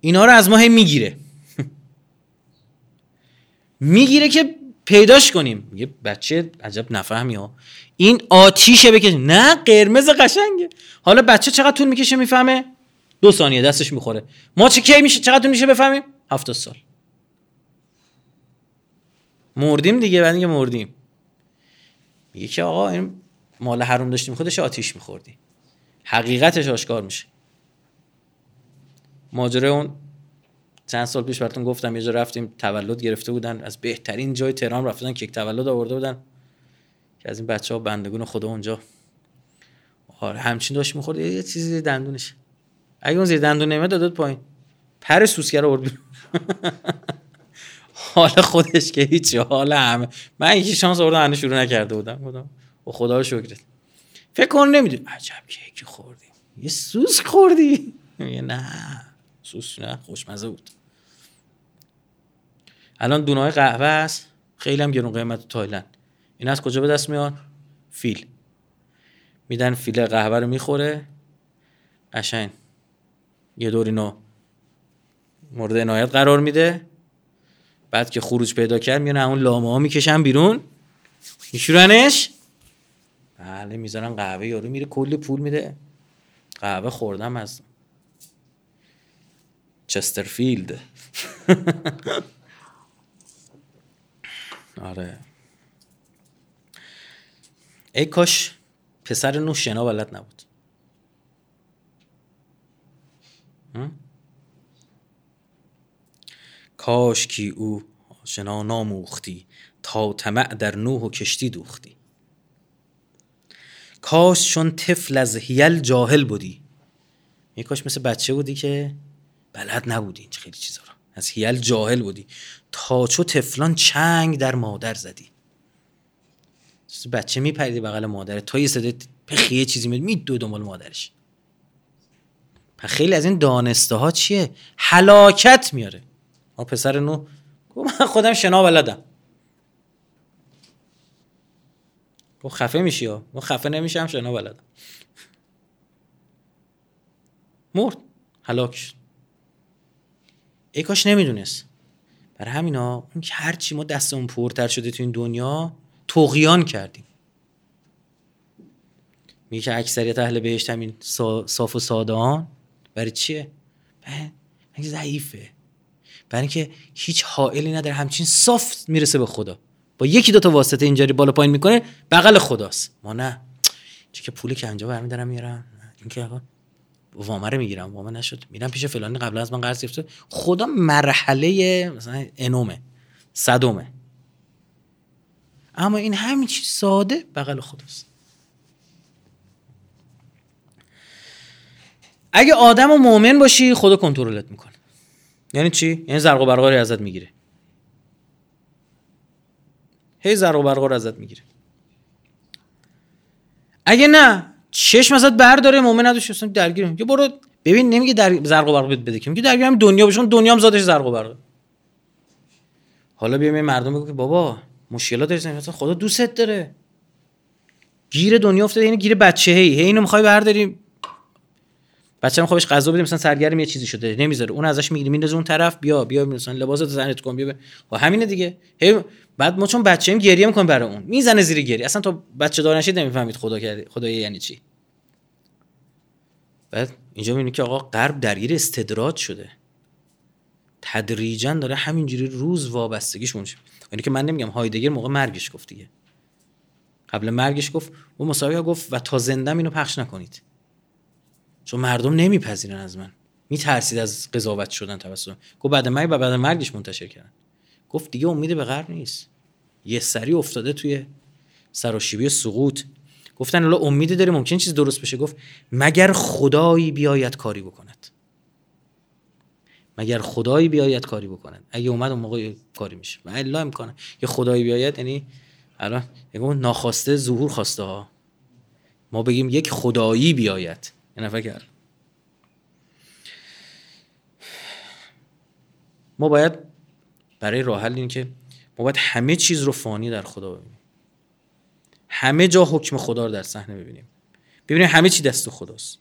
اینا رو از ما می‌گیره. [LAUGHS] می‌گیره که پیداش کنیم. یه بچه عجب نفهمی ها. این آتیشه بکش نه قرمز قشنگه. حالا بچه چقدر طول می‌کشه می‌فهمه؟ دو ثانیه دستش می‌خوره. ما چه کی میشه؟ چقدر طول میشه بفهمیم؟ هفتاد سال. مردیم دیگه بعد اینکه مردیم. میگه که آقا این مال حروم داشتیم خودش آتیش میخوردی. حقیقتش آشکار میشه. ماجره اون چند سال پیش براتون گفتم یه جا رفتیم تولد گرفته بودن از بهترین جای تهران رفتن کیک تولد آورده بودن که از این بچه ها بندگون خدا اونجا. آره همچین داشت می‌خورد. یه چیزی دندونش. اگه اون زیر دندون نمیاد دادت پایین. پر سوسکر آورد [LAUGHS] حال خودش که هیچ حال همه. من یکی شانس آوردم هنوز شروع نکرده بودم. بودم و خدا رو شکرت. فکر کن نمی‌دونی. عجب کیک خوردی. یه سوس خوردی. نه سوس نه خوشمزه بود. الان دونای قهوه است. خیلی هم گرون قیمت تایلند. این از کجا به دست میاد؟ فیل. میدن فیل قهوه رو می‌خوره. قشنگ. یه دور اینو مورد عنایت قرار میده. بعد که خروج پیدا کرد میان اون لامه ها می‌کشن بیرون. میشورنش. بله می‌ذارن قهوه یارو میره کلی پول میده. قهوه خوردم از چسترفیلد. [LAUGHS] آره. ای کاش پسر نو شنا بلد نبود. کاش کی او شنا ناموختی تا طمع در نوح و کشتی دوختی. کاش چون طفل از هیل جاهل بودی. می کاش مثل بچه بودی که بلد نبودی این خیلی چیزا رو. از هیل جاهل بودی. تا چو تفلان چنگ در مادر زدی. بچه میپریدی بغل مادر. تا یه صدای پخیه چیزی میاد می دو دنبال مادرش. خیلی از این دانسته ها چیه؟ حلاکت میاره. ما پسر نو. من خودم شنا بلدم. گفت خفه میشی ها خفه نمیشم شنا بلدم. مرد. حلاک شد. ای کاش نمی‌دونست. برای همینا اون که هرچی ما دستمون پرتر شده تو این دنیا توقیان کردیم. میگه که اکثریت اهل بهشت همین صاف و سادان برای چیه؟ برای ضعیفه. برای اینکه هیچ حائلی نداره همچین صاف می‌رسه به خدا. با یکی دو تا واسطه اینجوری بالا پایین می‌کنه بغل خداست. ما نه. چه که پولی که اینجا برمیدارم میارم این که وامه رو می‌گیرم. وامه نشد. میرم پیش فلانی قبل از من قرض گرفته. خدا مرحله مثلا انومه صدومه اما این همین چیز ساده بغل خداست. اگه آدم و مؤمن باشی خدا کنترلت می‌کنه. یعنی چی؟ یعنی زرق و برقاری ازت می‌گیره. هی زرق و برقار ازت می‌گیره. اگه نه چشم ازت برداره مؤمن نداشته اصلا درگیر یه برو ببین نمیگه در زرق و برق بده که میگه درگیر هم دنیا بشون دنیا هم زادش زرق و برق. حالا بیایم مردم بگو که بابا مشکلات داری خدا دوستت داره. گیر دنیا افتاده یعنی گیر بچه هی هی اینو می‌خوای برداری. بچه‌م خوابش غذا بده مثلا سرگرم یه چیزی شده نمی‌ذاره. اون ازش می‌گیری میندازه اون طرف بیا بیا مثلا لباسات زنت کن بیا و خب همینه دیگه. هی بعد ما چون بچه‌ام گریه می‌کنه برای اون. می‌زنه زیر گریه. اصلا تو بچه دار نشید نمی‌فهمید خدا کرده خدا یعنی چی. بعد اینجا می‌بینی که آقا غرب درگیر استدراج شده. تدریجا داره همینجوری روز وابستگیش میشه. یعنی که من نمیگم هایدگر موقع مرگش گفت دیگه. قبل مرگش گفت اون مسابقه گفت و تا زندم اینو پخش نکنید. چون مردم نمیپذیرن از من. میترسید از قضاوت شدن توسط گفت بعد مرگ و بعد مرگش منتشر کردن. گفت دیگه امید به غرب نیست. یه سری افتاده توی سراشیبی سقوط. گفتن الان امیدی داره ممکن چیز درست بشه. گفت مگر خدایی بیاید کاری بکند؟ مگر خدایی بیاید کاری بکنن اگه اومد اون موقع کاری میشه. و الا می‌کنه یه خدایی بیاید یعنی الان ناخواسته ظهور خواسته ها. ما بگیم یک خدایی بیاید. یه نفر کرد ما باید برای راه حل این که ما باید همه چیز رو فانی در خدا ببینیم. همه جا حکم خدا رو در صحنه ببینیم. ببینیم همه چی دست خداست.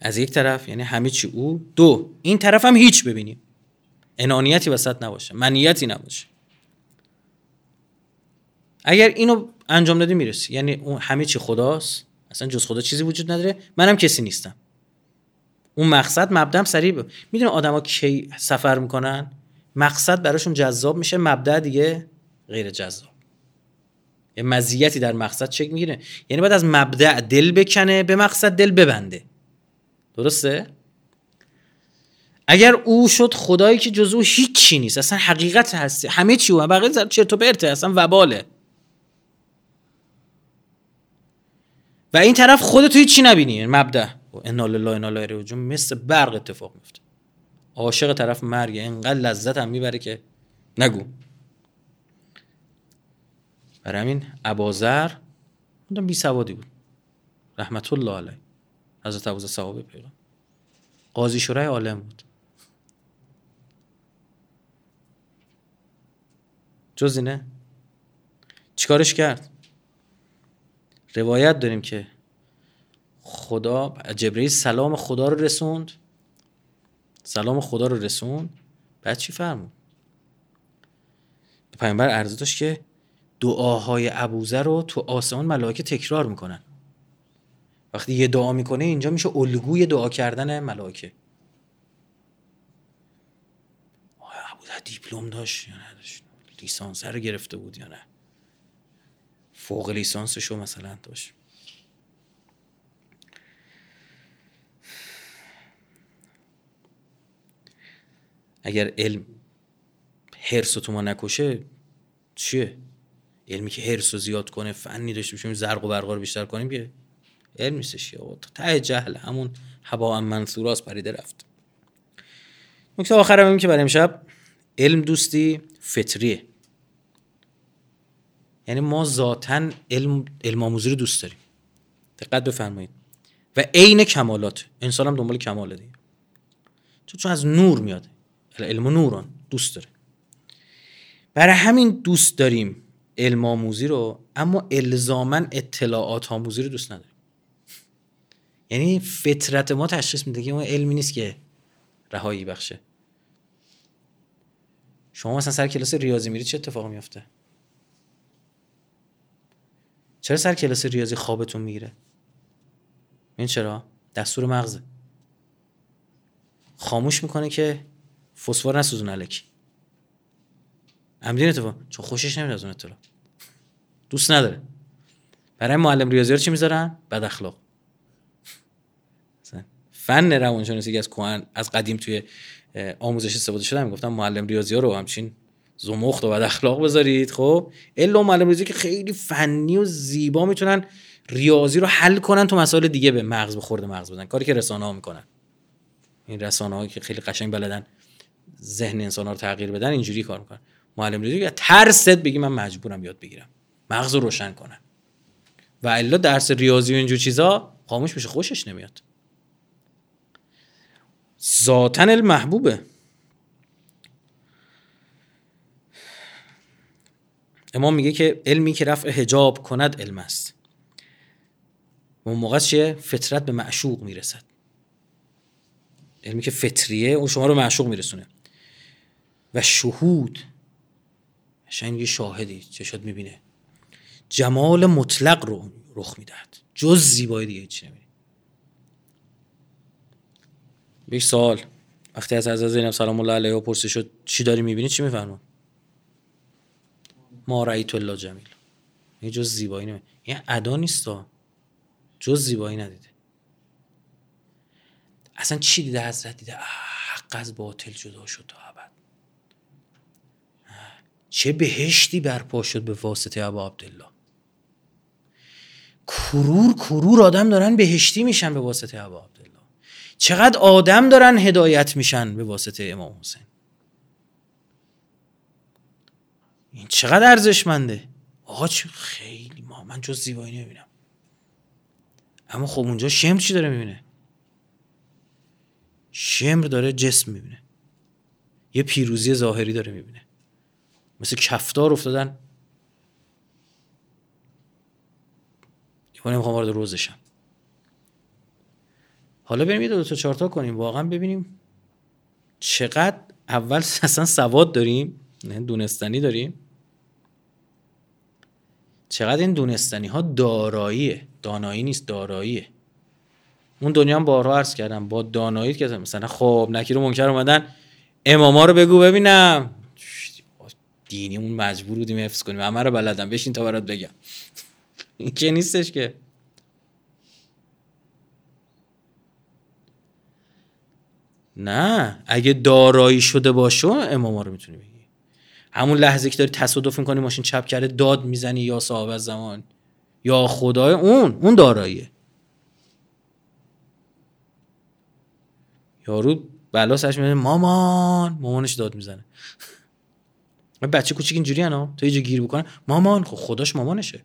از یک طرف یعنی همه چی او. دو این طرف هم هیچ ببینیم. انانیتی وسط نباشه منیتی نباشه. اگر اینو انجام دادی می‌رسی. یعنی اون همه چی خداست. اصلا جز خدا چیزی وجود نداره. منم کسی نیستم. اون مقصد مبدم سریع ب... می‌دونه آدما کی سفر می‌کنن؟ مقصد براشون جذاب میشه مبدا دیگه غیر جذاب. یه مزیتی در مقصد چک می‌گیره. یعنی باید از مبدا دل بکنه به مقصد دل ببنده. درسته؟ اگر او شد خدایی که جزو هیچی نیست اصلا حقیقت هستی. همه چی و بقیه چرت و پرته اصلا وباله. و این طرف خودتو هیچی نبینی. مبدا انا لله انا الیه راجعون. مثل برق اتفاق میفته. عاشق طرف مرگ. اینقدر لذت هم می‌بره که نگو. برای همین ابازر بی سوادی بود. رحمت الله علیه. حضرت ابوذر صحابه پیغام قاضی شورای عالم بود. جز اینه؟ چیکارش کرد؟ روایت داریم که خدا جبرئیل سلام خدا رو رسوند. سلام خدا رو رسوند. بعد چی فرمود؟ پیامبر عرض داشت که دعاهای ابوذر رو تو آسمان ملائکه تکرار می‌کنن. وقتی یه دعا می‌کنه اینجا میشه الگوی دعا کردن ملائکه. ابوذر دیپلم داشت یا نداشت؟ لیسانس رو گرفته بود یا نه؟ فوق لیسانسش رو مثلا داشت. اگر علم حرس تو ما نکشه چیه؟ علمی که حرس رو زیاد کنه فنی داشته باشیم زرق و برقا رو بیشتر کنیم که علم نیستش یا ته جهل همون هوا هم منصوراست پریده رفت. نکته آخرم این که برای امشب علم دوستی فطریه. یعنی ما ذاتا علم علم آموزی رو دوست داریم. دقت بفرمایید. و عین کمالات. انسان هم دنبال کماله دیگه. چون از نور میاد. علم و نوران. دوست داره. برای همین دوست داریم علم آموزی رو اما الزاما اطلاعات آموزی رو دوست نداریم. یعنی فطرت ما تشخیص میده که اون علمی نیست که رهایی بخشه. شما مثلا سر کلاس ریاضی میرید چه اتفاقی میفته چرا سر کلاس ریاضی خوابتون می‌گیره؟ این چرا؟ دستور مغزه. خاموش می‌کنه که فسفر نسوزون الکی. عمدین اتفاق چون خوشش نمیاد از اون اطلاع. دوست نداره. برای معلم ریاضی چی می‌ذارن؟ بد اخلاق. فن روانشناسی که از کوهن از قدیم توی آموزش استفاده شده می‌گفتم معلم ریاضی رو همچین زمخت و بد اخلاق بذارید. خب الا معلم ریاضی که خیلی فنی و زیبا می‌تونن ریاضی رو حل کنن تو مسائل دیگه به مغز بخورده مغز بدن. کاری که رسانه ها می‌کنن. این رسانه که خیلی قشنگ بلدن ذهن انسان ها رو تغییر بدن اینجوری کار می‌کنن. معلم ریاضی ترست بگی من مجبورم یاد بگیرم. مغز رو روشن کنن. و الا درس ریاضی و اینجور چیزا خاموش میشه خوشش نمیاد. ذاتن المحبوبه. امام میگه که علمی که رفع حجاب کند علم است. اون موقع چیه؟ فطرت به معشوق می‌رسد. علمی که فطریه اون شما رو معشوق میرسونه. و شهود یه شاهدی چشات می‌بینه. جمال مطلق رو رخ می‌دهد. جز زیبایی دیگه هیچی نمی‌بینی بیش سوال. وقتی از از زینب سلام الله علیه پرسه شد چی داری می‌بینی؟ چی میفرما ما رأیت الله جمیل. یه جز زیبایی نمی‌بینی یه ادا نیست جز زیبایی ندیده. اصلا چی دیده؟ حضرت دیده. حق از باطل جدا شد تا ابد. چه بهشتی برپا شد به واسطه ابا عبدالله. کرور کرور آدم دارن بهشتی میشن به واسطه ابا عبدالله. چقدر آدم دارن هدایت میشن به واسطه امام حسین. این چقدر ارزشمنده؟ آقا خیلی ما من جز زیبایی نمی‌بینم. اما خب اونجا شمر چی داره می‌بینه؟ شمر داره جسم می‌بینه. یه پیروزی ظاهری داره می‌بینه. مثل کفتار افتادن. نمی‌خوام وارد روزشم حالا بریم یه دو تا چارتا کنیم. واقعا ببینیم چقدر اول [LAUGHS] اصلا سواد داریم. نه دونستنی داریم. چقدر این دونستنی ها داراییه؟ دانایی نیست داراییه. اون دنیا هم بارها عرض کردم با دانایی که مثلا خب نکیر رو منکر اومدن اماما رو بگو ببینم. دینی اون مجبور بودیم حفظ کنیم. همه رو بلدم. بشین تا برات بگم. این که نیستش که. نه اگه دارایی شده باشه اماما رو می‌تونی بگی. همون لحظه که داری تصادف می‌کنی ماشین چپ کرده داد می‌زنی یا صاحب زمان. یا خدای اون اون داراییه. یارو بلا سرش می‌زنه مامان مامانش داد می‌زنه. [LAUGHS] بچه کوچیک اینجوری ها؟ تو یه گیر بکنه مامان خب خداش مامانشه.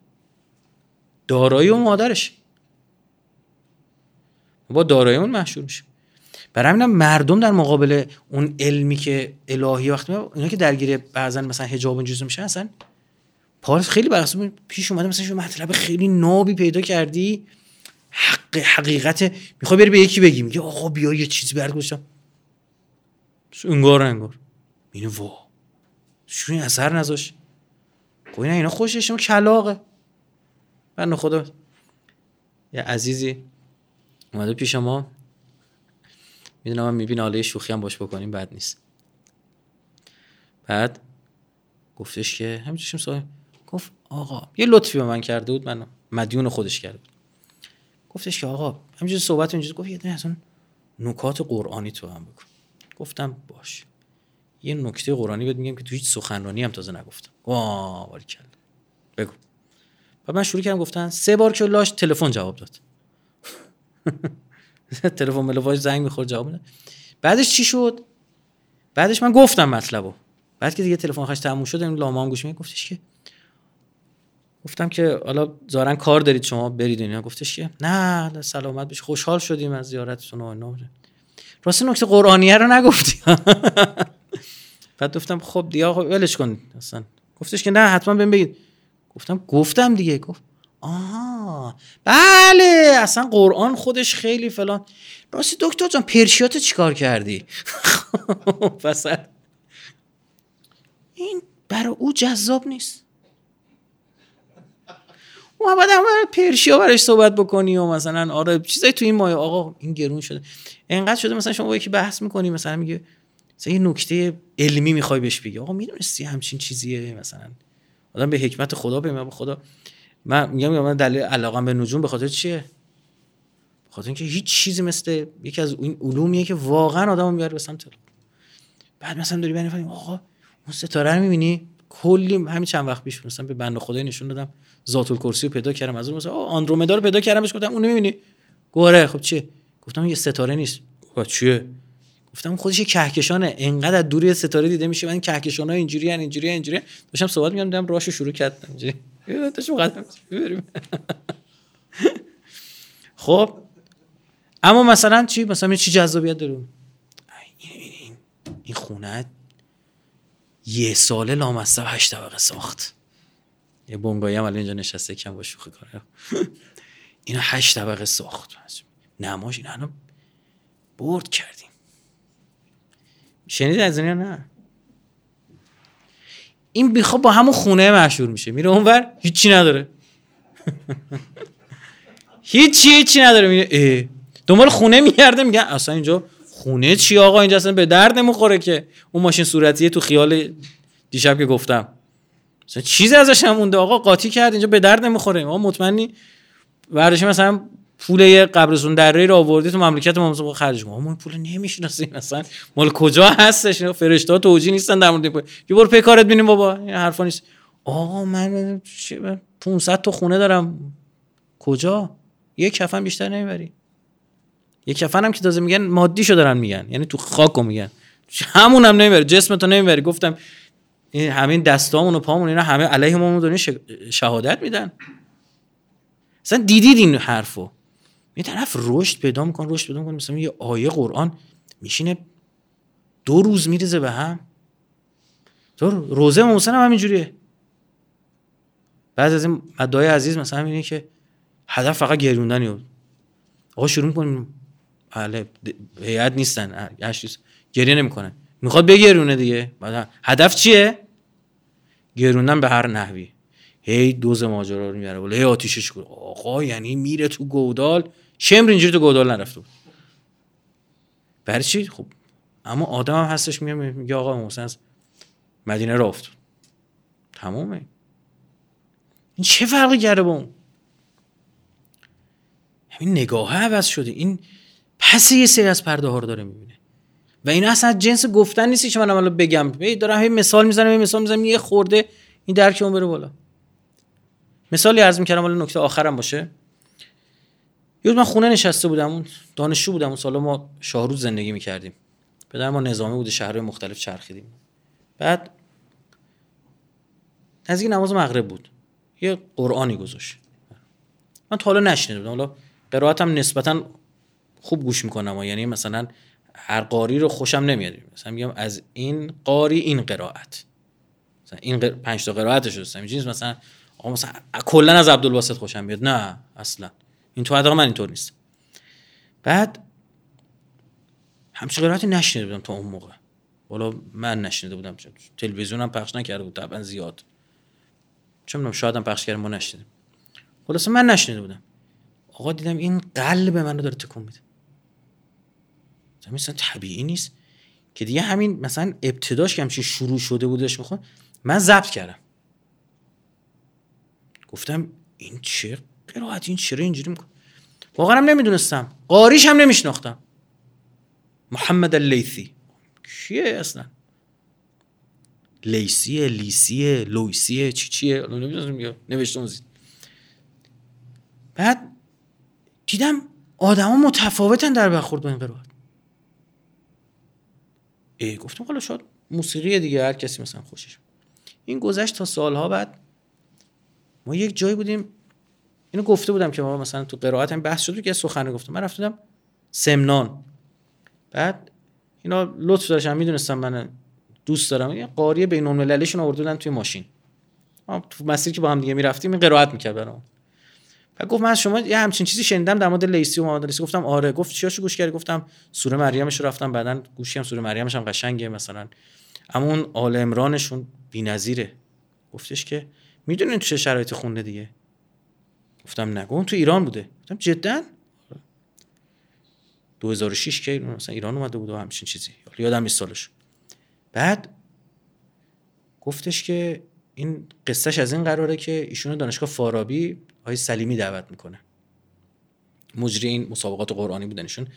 دارایی و مادرش با دارایی اون محشور میشه. برای همینم مردم در مقابل اون علمی که الهی وقتی اینا که درگیر بعضا مثلا حجاب اینجوری میشن اصلا پارس خیلی بحث پیش اومده مثلا شو مطلب خیلی نابی پیدا کردی. حق حقیقت می‌خوای بری به یکی بگی میگه آقا بیا یه چیزی برات گوشم انگار انگار. اینو وا. شو اثر نذاش. خب اینا اینا خوشش کلاقه بنده خدا یه عزیزی اومده پیش ما. می‌دونم من می‌بینه حالا شوخی هم باش بکنیم بد نیست. بعد گفتش که همینجوشیم سوال؟ گفت آقا یه لطفی به من کرده بود من مدیون خودش کرده بود. گفتش که آقا همینجوری صحبت اینجوری گفت یه از اون نکات قرآنی تو هم بکن. گفتم باش. یه نکته قرآنی بهت میگم که تو هیچ سخنرانی هم تازه نگفتم. واه کل بگو. و من شروع کردم گفتن سه بار که لاش تلفن جواب داد. [LAUGHS] [LAUGHS] تلفن ملواج زنگ می‌خورد جواب میده بعدش چی شد؟ بعدش من گفتم مطلبو. بعد که دیگه تلفن خش تموم شد این لامام گوش میگه گفتش که گفتم که حالا زارن کار دارید شما برید اینا. گفتش که نه سلامت بش. خوشحال شدیم از زیارتتون و اینا. راست نکته قرآنیه رو نگفتی. [LAUGHS] بعد گفتم خب دیگه ولش کن اصلا. گفتش که نه حتما بهم بگید. گفتم گفتم دیگه. گفت آها. بله اصلا قرآن خودش خیلی فلان. راستی دکتر جان پرشیات چیکار کردی؟ [LAUGHS] پس این برای او جذاب نیست. و بعد پرشیا براش صحبت بکنی و مثلا آره چیزایی تو این مایه. آقا این گرون شده. انقدر شده مثلا شما با یکی بحث می‌کنی مثلا میگه مثلا یه نکته علمی می‌خوای بهش بگی. آقا می‌دونستی همچین چیزیه مثلا. آدم به حکمت خدا به خدا. من میگم من دلیل علاقم به نجوم به خاطر چیه؟ به خاطر اینکه هیچ چیزی مثل یکی از این علومیه که واقعا آدمو میاره به سمت بعد مثلا داری ببینی آقا اون ستاره رو می‌بینی؟ کلی همین چند وقت پیش مثلا به بنده خدای نشون دادم ذات الکرسی رو پیدا کردم. از اون مثلا آندرومدا رو پیدا کردم بهش گفتم اونو می‌بینی؟ گوره خب چیه؟ گفتم یه ستاره نیست. گفت چیه؟ گفتم خودش یه کهکشانه. انقدر دوری ستاره دیده میشه. من کهکشان‌ها اینجوری ان اینجوری داشتم صحبت می‌کردم راهشو شروع کردم. اینجوری. [LAUGHS] قدم [LAUGHS] خب. اما مثلا چی؟ مثلا چی جذابیت داره این این خونه یه ساله لامصب هشت طبقه ساخت. یه بونگایی هم الان اینجا نشسته کم با شوخی کنه [LAUGHS] اینا هشت طبقه ساخت. نماش اینا برد کردیم. شنید از این نه؟ این بیخواب با همون خونه مشهور میشه. میره اونور هیچی نداره. [LAUGHS] هیچی هیچی نداره. میره دنبال خونه میگرده میگن اصلا اینجا خونه چی آقا؟ اینجا اصلا به درد نمی‌خوره که. اون ماشین صورتیه تو خیال دیشب که گفتم. مثلا چیزی ازش هم مونده. آقا قاطی کرد اینجا به درد نمی‌خوره. ما مطمئنی؟ ورش مثلا پول یه قبرستون دره رو آوردی تو مملکت ما مثلا خرج ما ما پول نمی‌شناسیم مثلا مال کجا هستش؟ فرشته توجی نیستن در مورد پول. یه برو پی کارت ببینیم بابا. این حرفا نیست. آقا من 500 تا خونه دارم. کجا؟ یه کفن بیشتر نمی‌بری. یه کفن هم که تازه میگن مادیشو دارن میگن. یعنی تو خاکو میگن. همون هم نمی‌بری. جسمتو نمی‌بری. گفتم این همین دستامون و پامون اینا همه علیه ما دارین شهادت میدن. اصلا دیدید این حرفو؟ یه طرف رشد پیدا میکن رشد پیدا میکن مثلا یه آیه قرآن میشینه دو روز میریزه به هم. تو روزه محسن هم همینجوریه. بعد از این مدعای عزیز مثلا اینه که هدف فقط گریوندنی بود آقا شروع می‌کنیم. بله هیئت نیستن. گریه نمی‌کنن. می‌خواد بگرونه دیگه. هدف چیه؟ گروندن به هر نحوی. هی دوز ماجرا رو میاره هی آتیشش کنه آقا یعنی میره تو گودال. شمر اینجوری تو گودال نرفته بود. برای چی؟ خب اما آدم هم هستش میگه آقا محسن از مدینه رفت تمومه. این چه فرقی کرده با اون؟ همین نگاه عوض شده. این پس یه سری از پرده ها رو داره می‌بینه. و این اصلا جنس گفتن نیستی که من حالا بگم. دارم همین مثال می‌زنم همین مثال می‌زنم یه خورده این درک اون بره بالا. مثالی عرض می‌کردم حالا نکته آخرم باشه. یه من خونه نشسته بودم اون دانشجو بودم اون سالا ما شاهروز زندگی می‌کردیم. پدر ما نظامی بوده شهرهای مختلف چرخیدیم. بعد نزدیک نماز مغرب بود. یه قرآنی گذاشت. من تا حالا نشنیده بودم. حالا قرائتم نسبتا خوب گوش می‌کنم یعنی مثلا هر قاری رو خوشم نمیاد. مثلا میگم از این قاری این قرائت. مثلا این قر... پنج تا قرائتش دوستم اینجوری مثلا آقا مثلا کلا از عبدالباسط خوشم میاد. نه اصلا. این تو حداقل من اینطور نیست. بعد همچین قرائتی نشنیده بودم تا اون موقع. والا من نشنیده بودم تلویزیون هم پخش نکرده بود طبعا زیاد. چه می‌دونم شاید هم پخش کرده ما نشنیدیم. خلاصه من نشنیده بودم. آقا دیدم این قلب منو داره تکون میده. مثلا طبیعی نیست که دیگه همین مثلا ابتداش که همچین شروع شده بودش می‌خوام من ضبط کردم. گفتم این چه قرائت این چرا اینجوری می‌کنه. واقعا هم نمی‌دونستم. قاریش هم نمیشناختم. محمد اللیثی کیه اصلا؟ لیسیه لیسیه لویسیه چی چیه؟ نوشتم بعد دیدم آدما متفاوتن در برخورد با این قرائت ای گفتم حالا شاید موسیقی دیگه هر کسی مثلا خوشش. این گذشت تا سالها بعد ما یک جایی بودیم اینو گفته بودم که ما مثلا تو قرائت هم بحث شد که سخنی گفتم. من رفتم سمنان. بعد اینا لطف داشتن می‌دونستم من دوست دارم. یه قاری بین المللیشون بودن توی ماشین. ما تو مسیر که با هم دیگه می‌رفتیم این قرائت می‌کرد برام و گفت من از شما یه همچین چیزی شنیدم در مورد لیسی و محمد لیسی. گفتم آره. گفت چیاشو گوش کردی؟ گفتم سوره مریمش رفتم. بعدن گوشیم سوره مریمش هم قشنگه مثلا. اما اون آل عمرانشون بی‌نظیره. گفتش که می‌دونین چه شرایطی خونده دیگه؟ گفتم نگو. تو ایران بوده. گفتم جدا؟ 2006 که مثلا ایران اومده بود و همچین چیزی. یادم نیست سالش. بعد گفتش که این قصهش از این قراره که ایشون دانشگاه فارابی های سلیمی دعوت می‌کنه. مجری این مسابقات قرآنی بودنشون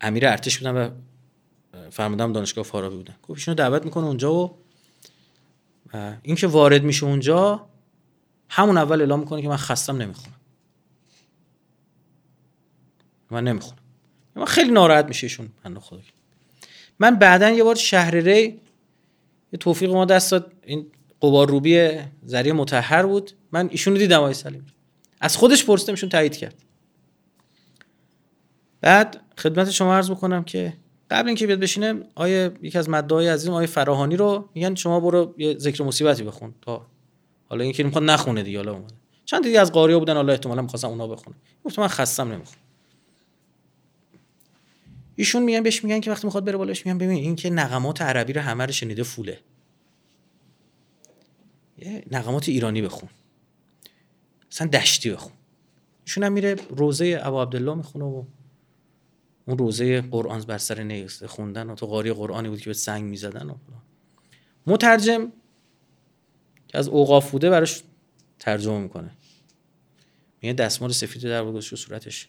امیر ارتش بودن و فرماندم دانشگاه فارابی بودن. گفت ایشونو دعوت می‌کنه اونجا و این که وارد میشه اونجا همون اول اعلام می‌کنه که من خستم نمی‌خونم. من نمی‌خونم. من خیلی ناراحت میشه ایشون من خدا من بعدا یه بار شهر ری یه توفیق ما دست داد. این قبار روبی ذریع متحر بود. من ایشونو دیدم آقای سلیمی از خودش پرسیدم ایشون تایید کرد. بعد خدمت شما عرض می‌کنم که قبل اینکه بیاد بشینه آیه یکی از مدعای عزیزم آیه فراهانی رو میگن شما برو یه ذکر مصیبتی بخون تا حالا اینکه می‌خواد نخونه دیگه حالا اومده. چند دیگه از قاریا بودن الله احتمالاً می‌خواستم اونا بخونه گفت من خستم نمی‌خونم ایشون میگن بهش میگن که وقتی می‌خواد بره بالاش میگن ببین این که نغمات عربی رو همه رو شنیده فوله. یه نغمات ایرانی بخون. مثلا دشتی بخون. ایشون هم میره روزه ابو عبدالله می‌خونه و اون روزه قرآن بر سر نیسته خوندن و تو قاری قرآنی بود که به سنگ می‌زدن و مترجم که از اوقاف بوده براش ترجمه می‌کنه. میگه دستمال سفید در گذاشت صورتش.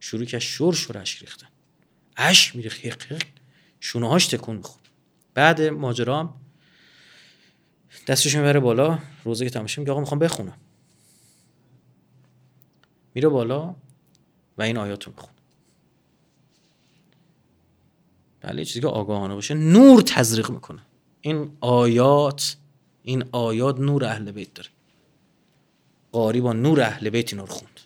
شروع که شور شور اشک ریختن. اشک میریخت شونه هاش تکون می‌خورد. بعد ماجرا هم دستش می‌بره بالا روزه که تماشا میگه آقا می‌خوام بخونم. میره بالا و این آیات رو می‌خونه. بله چیزی که آگاهانه باشه نور تزریق می‌کنه. این آیات این آیات نور اهل بیت داره. قاری با نور اهل بیت رو خوند.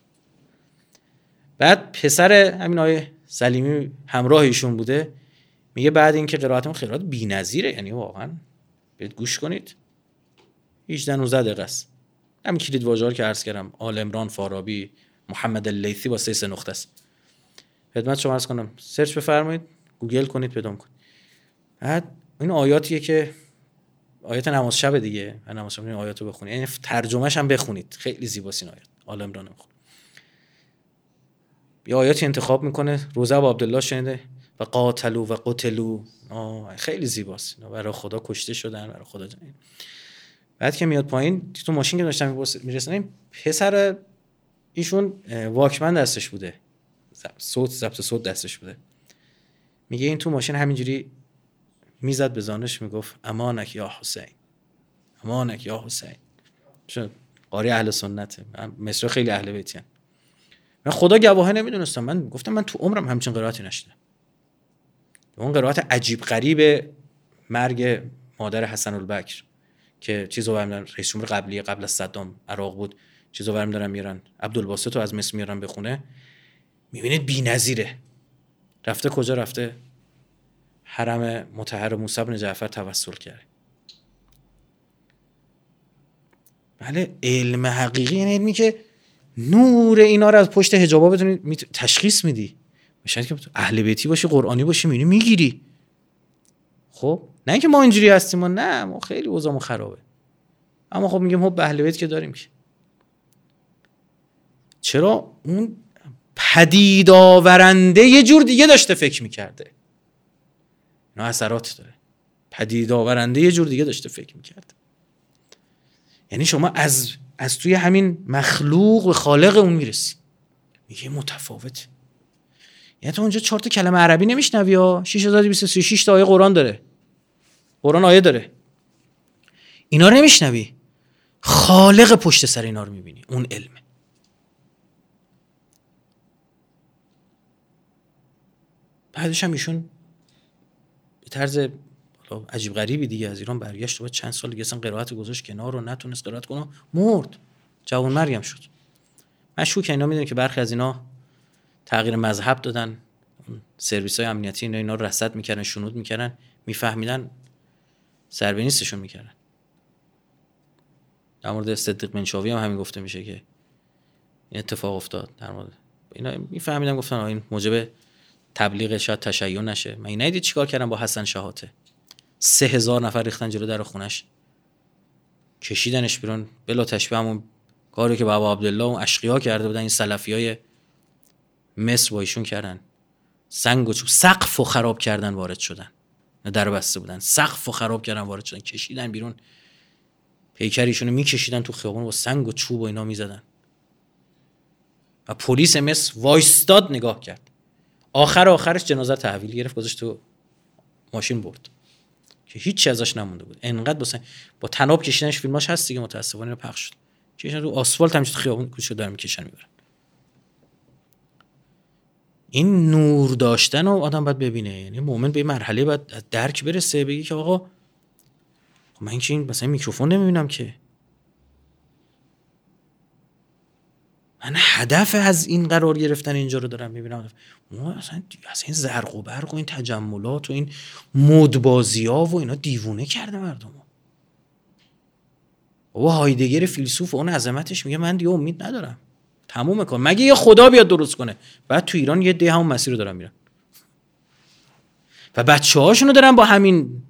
بعد پسر همین آقای سلیمی همراه ایشون بوده میگه بعد اینکه قرائتمون قرائت بی‌نظیره. یعنی واقعا برید گوش کنید. 18 19 دقیقه است. همین کلید واژه‌ها که عرض کردم آل عمران فارابی محمد اللیثی با سه نقطه است. خدمت شما عرض کنم. search بفرمایید گوگل کنید پیدا کنید بعد این آیاتیه که آیات نماز شب دیگه. نماز شب این آیاتو بخونید. یعنی ترجمهش هم بخونید. خیلی زیباست این آیات. آل عمران یه آیاتی انتخاب می‌کنه. روزه و عبدالله شنیده؟ و قاتلو و قتلو خیلی زیباست. برای خدا کشته شدن برای خدا جنید. بعد که میاد پایین تو ماشین که داشتم میرسنیم پسر ایشون واکمن دستش بوده. صوت ضبط صوت دستش بوده. میگه این تو ماشین همینجوری می‌زد به زانش می‌گفت امانک یا حسین. امانک یا حسین. چون قاری اهل سنته. مصر خیلی اهل بیتی من خدا گواهه نمی‌دونستم. من گفتم من تو عمرم همچین قرائتی نشدم اون قرائت عجیب غریب مرگ مادر حسن البکر که چیزو برم رئیس جمهور قبلی قبل از صدام عراق بود. چیزو برم دارن میارن عبدالباسط رو از مصر میارن بخونه می‌بینید بی‌نظیره. رفته کجا رفته؟ حرم متحر موسی بن جعفر توسل کرده بله علم حقیقی یعنی علمی که نور اینا رو از پشت حجابا بتونی تشخیص میدی. میشه که اهل بیتی باشی قرآنی باشی می‌بینی می‌گیری. خب؟ نه اینکه ما اینجوری هستیم و نه ما خیلی اوضاعمون خرابه. اما خب میگیم خب اهل بیت که داریم که. چرا اون پدید آورنده یه جور دیگه داشته فکر می‌کرده. اینا اثرات داره. پدید آورنده یه جور دیگه داشته فکر می‌کرده. یعنی شما از از توی همین مخلوق و خالق اون می‌رسی. میگه متفاوته یعنی تو اونجا چهار تا کلمه عربی نمیشنوی یا؟ 6236 تا آیه قرآن داره. قرآن آیه داره. اینا رو نمیشنوی. خالق پشت سر اینا رو می‌بینی. اون علمه بعدش هم ایشون به طرز عجیب غریبی دیگه. از ایران برگشت و چند سال دیگه اصلا قرائت گذاشت کنار رو نتونست قرائت کنه مرد. جوان مریم شد. مشکوک اینا می‌دونی که برخی از اینا تغییر مذهب دادن. سرویس های امنیتی اینا, اینا رصد می‌کردن شنود می‌کردن میفهمیدن سربه نیستشون می‌کردن. در مورد صدیق منشاوی هم همین گفته میشه که این اتفاق افتاد. در مورد اینا میفهمیدن گفتن این موجب تبلیغ شاید تشیع نشه. من این ندید چیکار کردم با حسن شهاته؟ سه هزار نفر ریختن جلو در خونش. کشیدنش بیرون. بلا تشبیه همون کاری که بابا عبدالله اون اشقیا کرده بودن این سلفی های مصر با ایشون کردن. سنگ و سقف و خراب کردن وارد شدن. در بسته بودن. سقف و خراب کردن وارد شدن. کشیدن بیرون. پیکریشون میکشیدن تو خیابون با سنگ و چوب و اینا می‌زدن. و پلیس مصر وایستاد نگاه کرد. آخر آخرش جنازه تحویل گرفت گذاشت تو ماشین برد. که هیچ ازش نمونده بود. انقدر با با تناب کشیدنش فیلماش هست دیگه متاسفانه پخش شد. که رو آسفالت همینجوری خیابون کوچه دارن می‌کشن می‌برن. این نور داشتن رو آدم باید ببینه. یعنی مؤمن به مرحله باید درک برسه بگی که آقا خب من که این مثلا میکروفون نمی‌بینم که. من هدف از این قرار گرفتن اینجا رو دارم می‌بینم. ما اصلا از این زرق و برق و این تجملات و این مدبازی ها و اینا دیوونه کرده مردم. بابا هایدگر فیلسوف اون عظمتش میگه من دیگه امید ندارم. تموم کن مگه یه خدا بیاد درست کنه؟ بعد تو ایران یه ده همون مسیر رو دارن میرن. و بچه هاشونو دارن با همین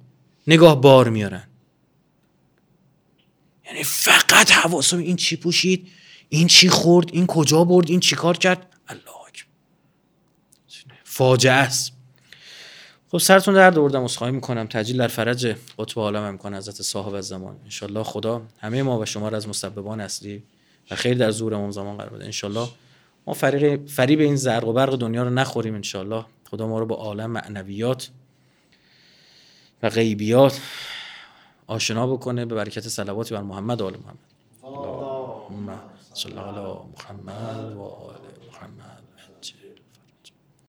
نگاه بار میارن. یعنی فقط حواسم این چی پوشید؟ این چی خورد؟ این کجا برد؟ این چی کار کرد؟ الله فاجعه است. خب سرتون درد آوردم عذرخواهی می‌کنم. تجلیل در فرج قطب عالم می‌کنه حضرت صاحب از زمان. انشالله خدا همه ما و شما را از مسببان اصلی و خیر در زور امام زمان قرار بده. انشالله ما فریب, فریب این زرق و برق دنیا رو نخوریم انشالله. خدا ما رو با عالم معنویات و غیبیات آشنا بکنه به برکت صلواتی بر محمد و محمد. صلى على محمد وآل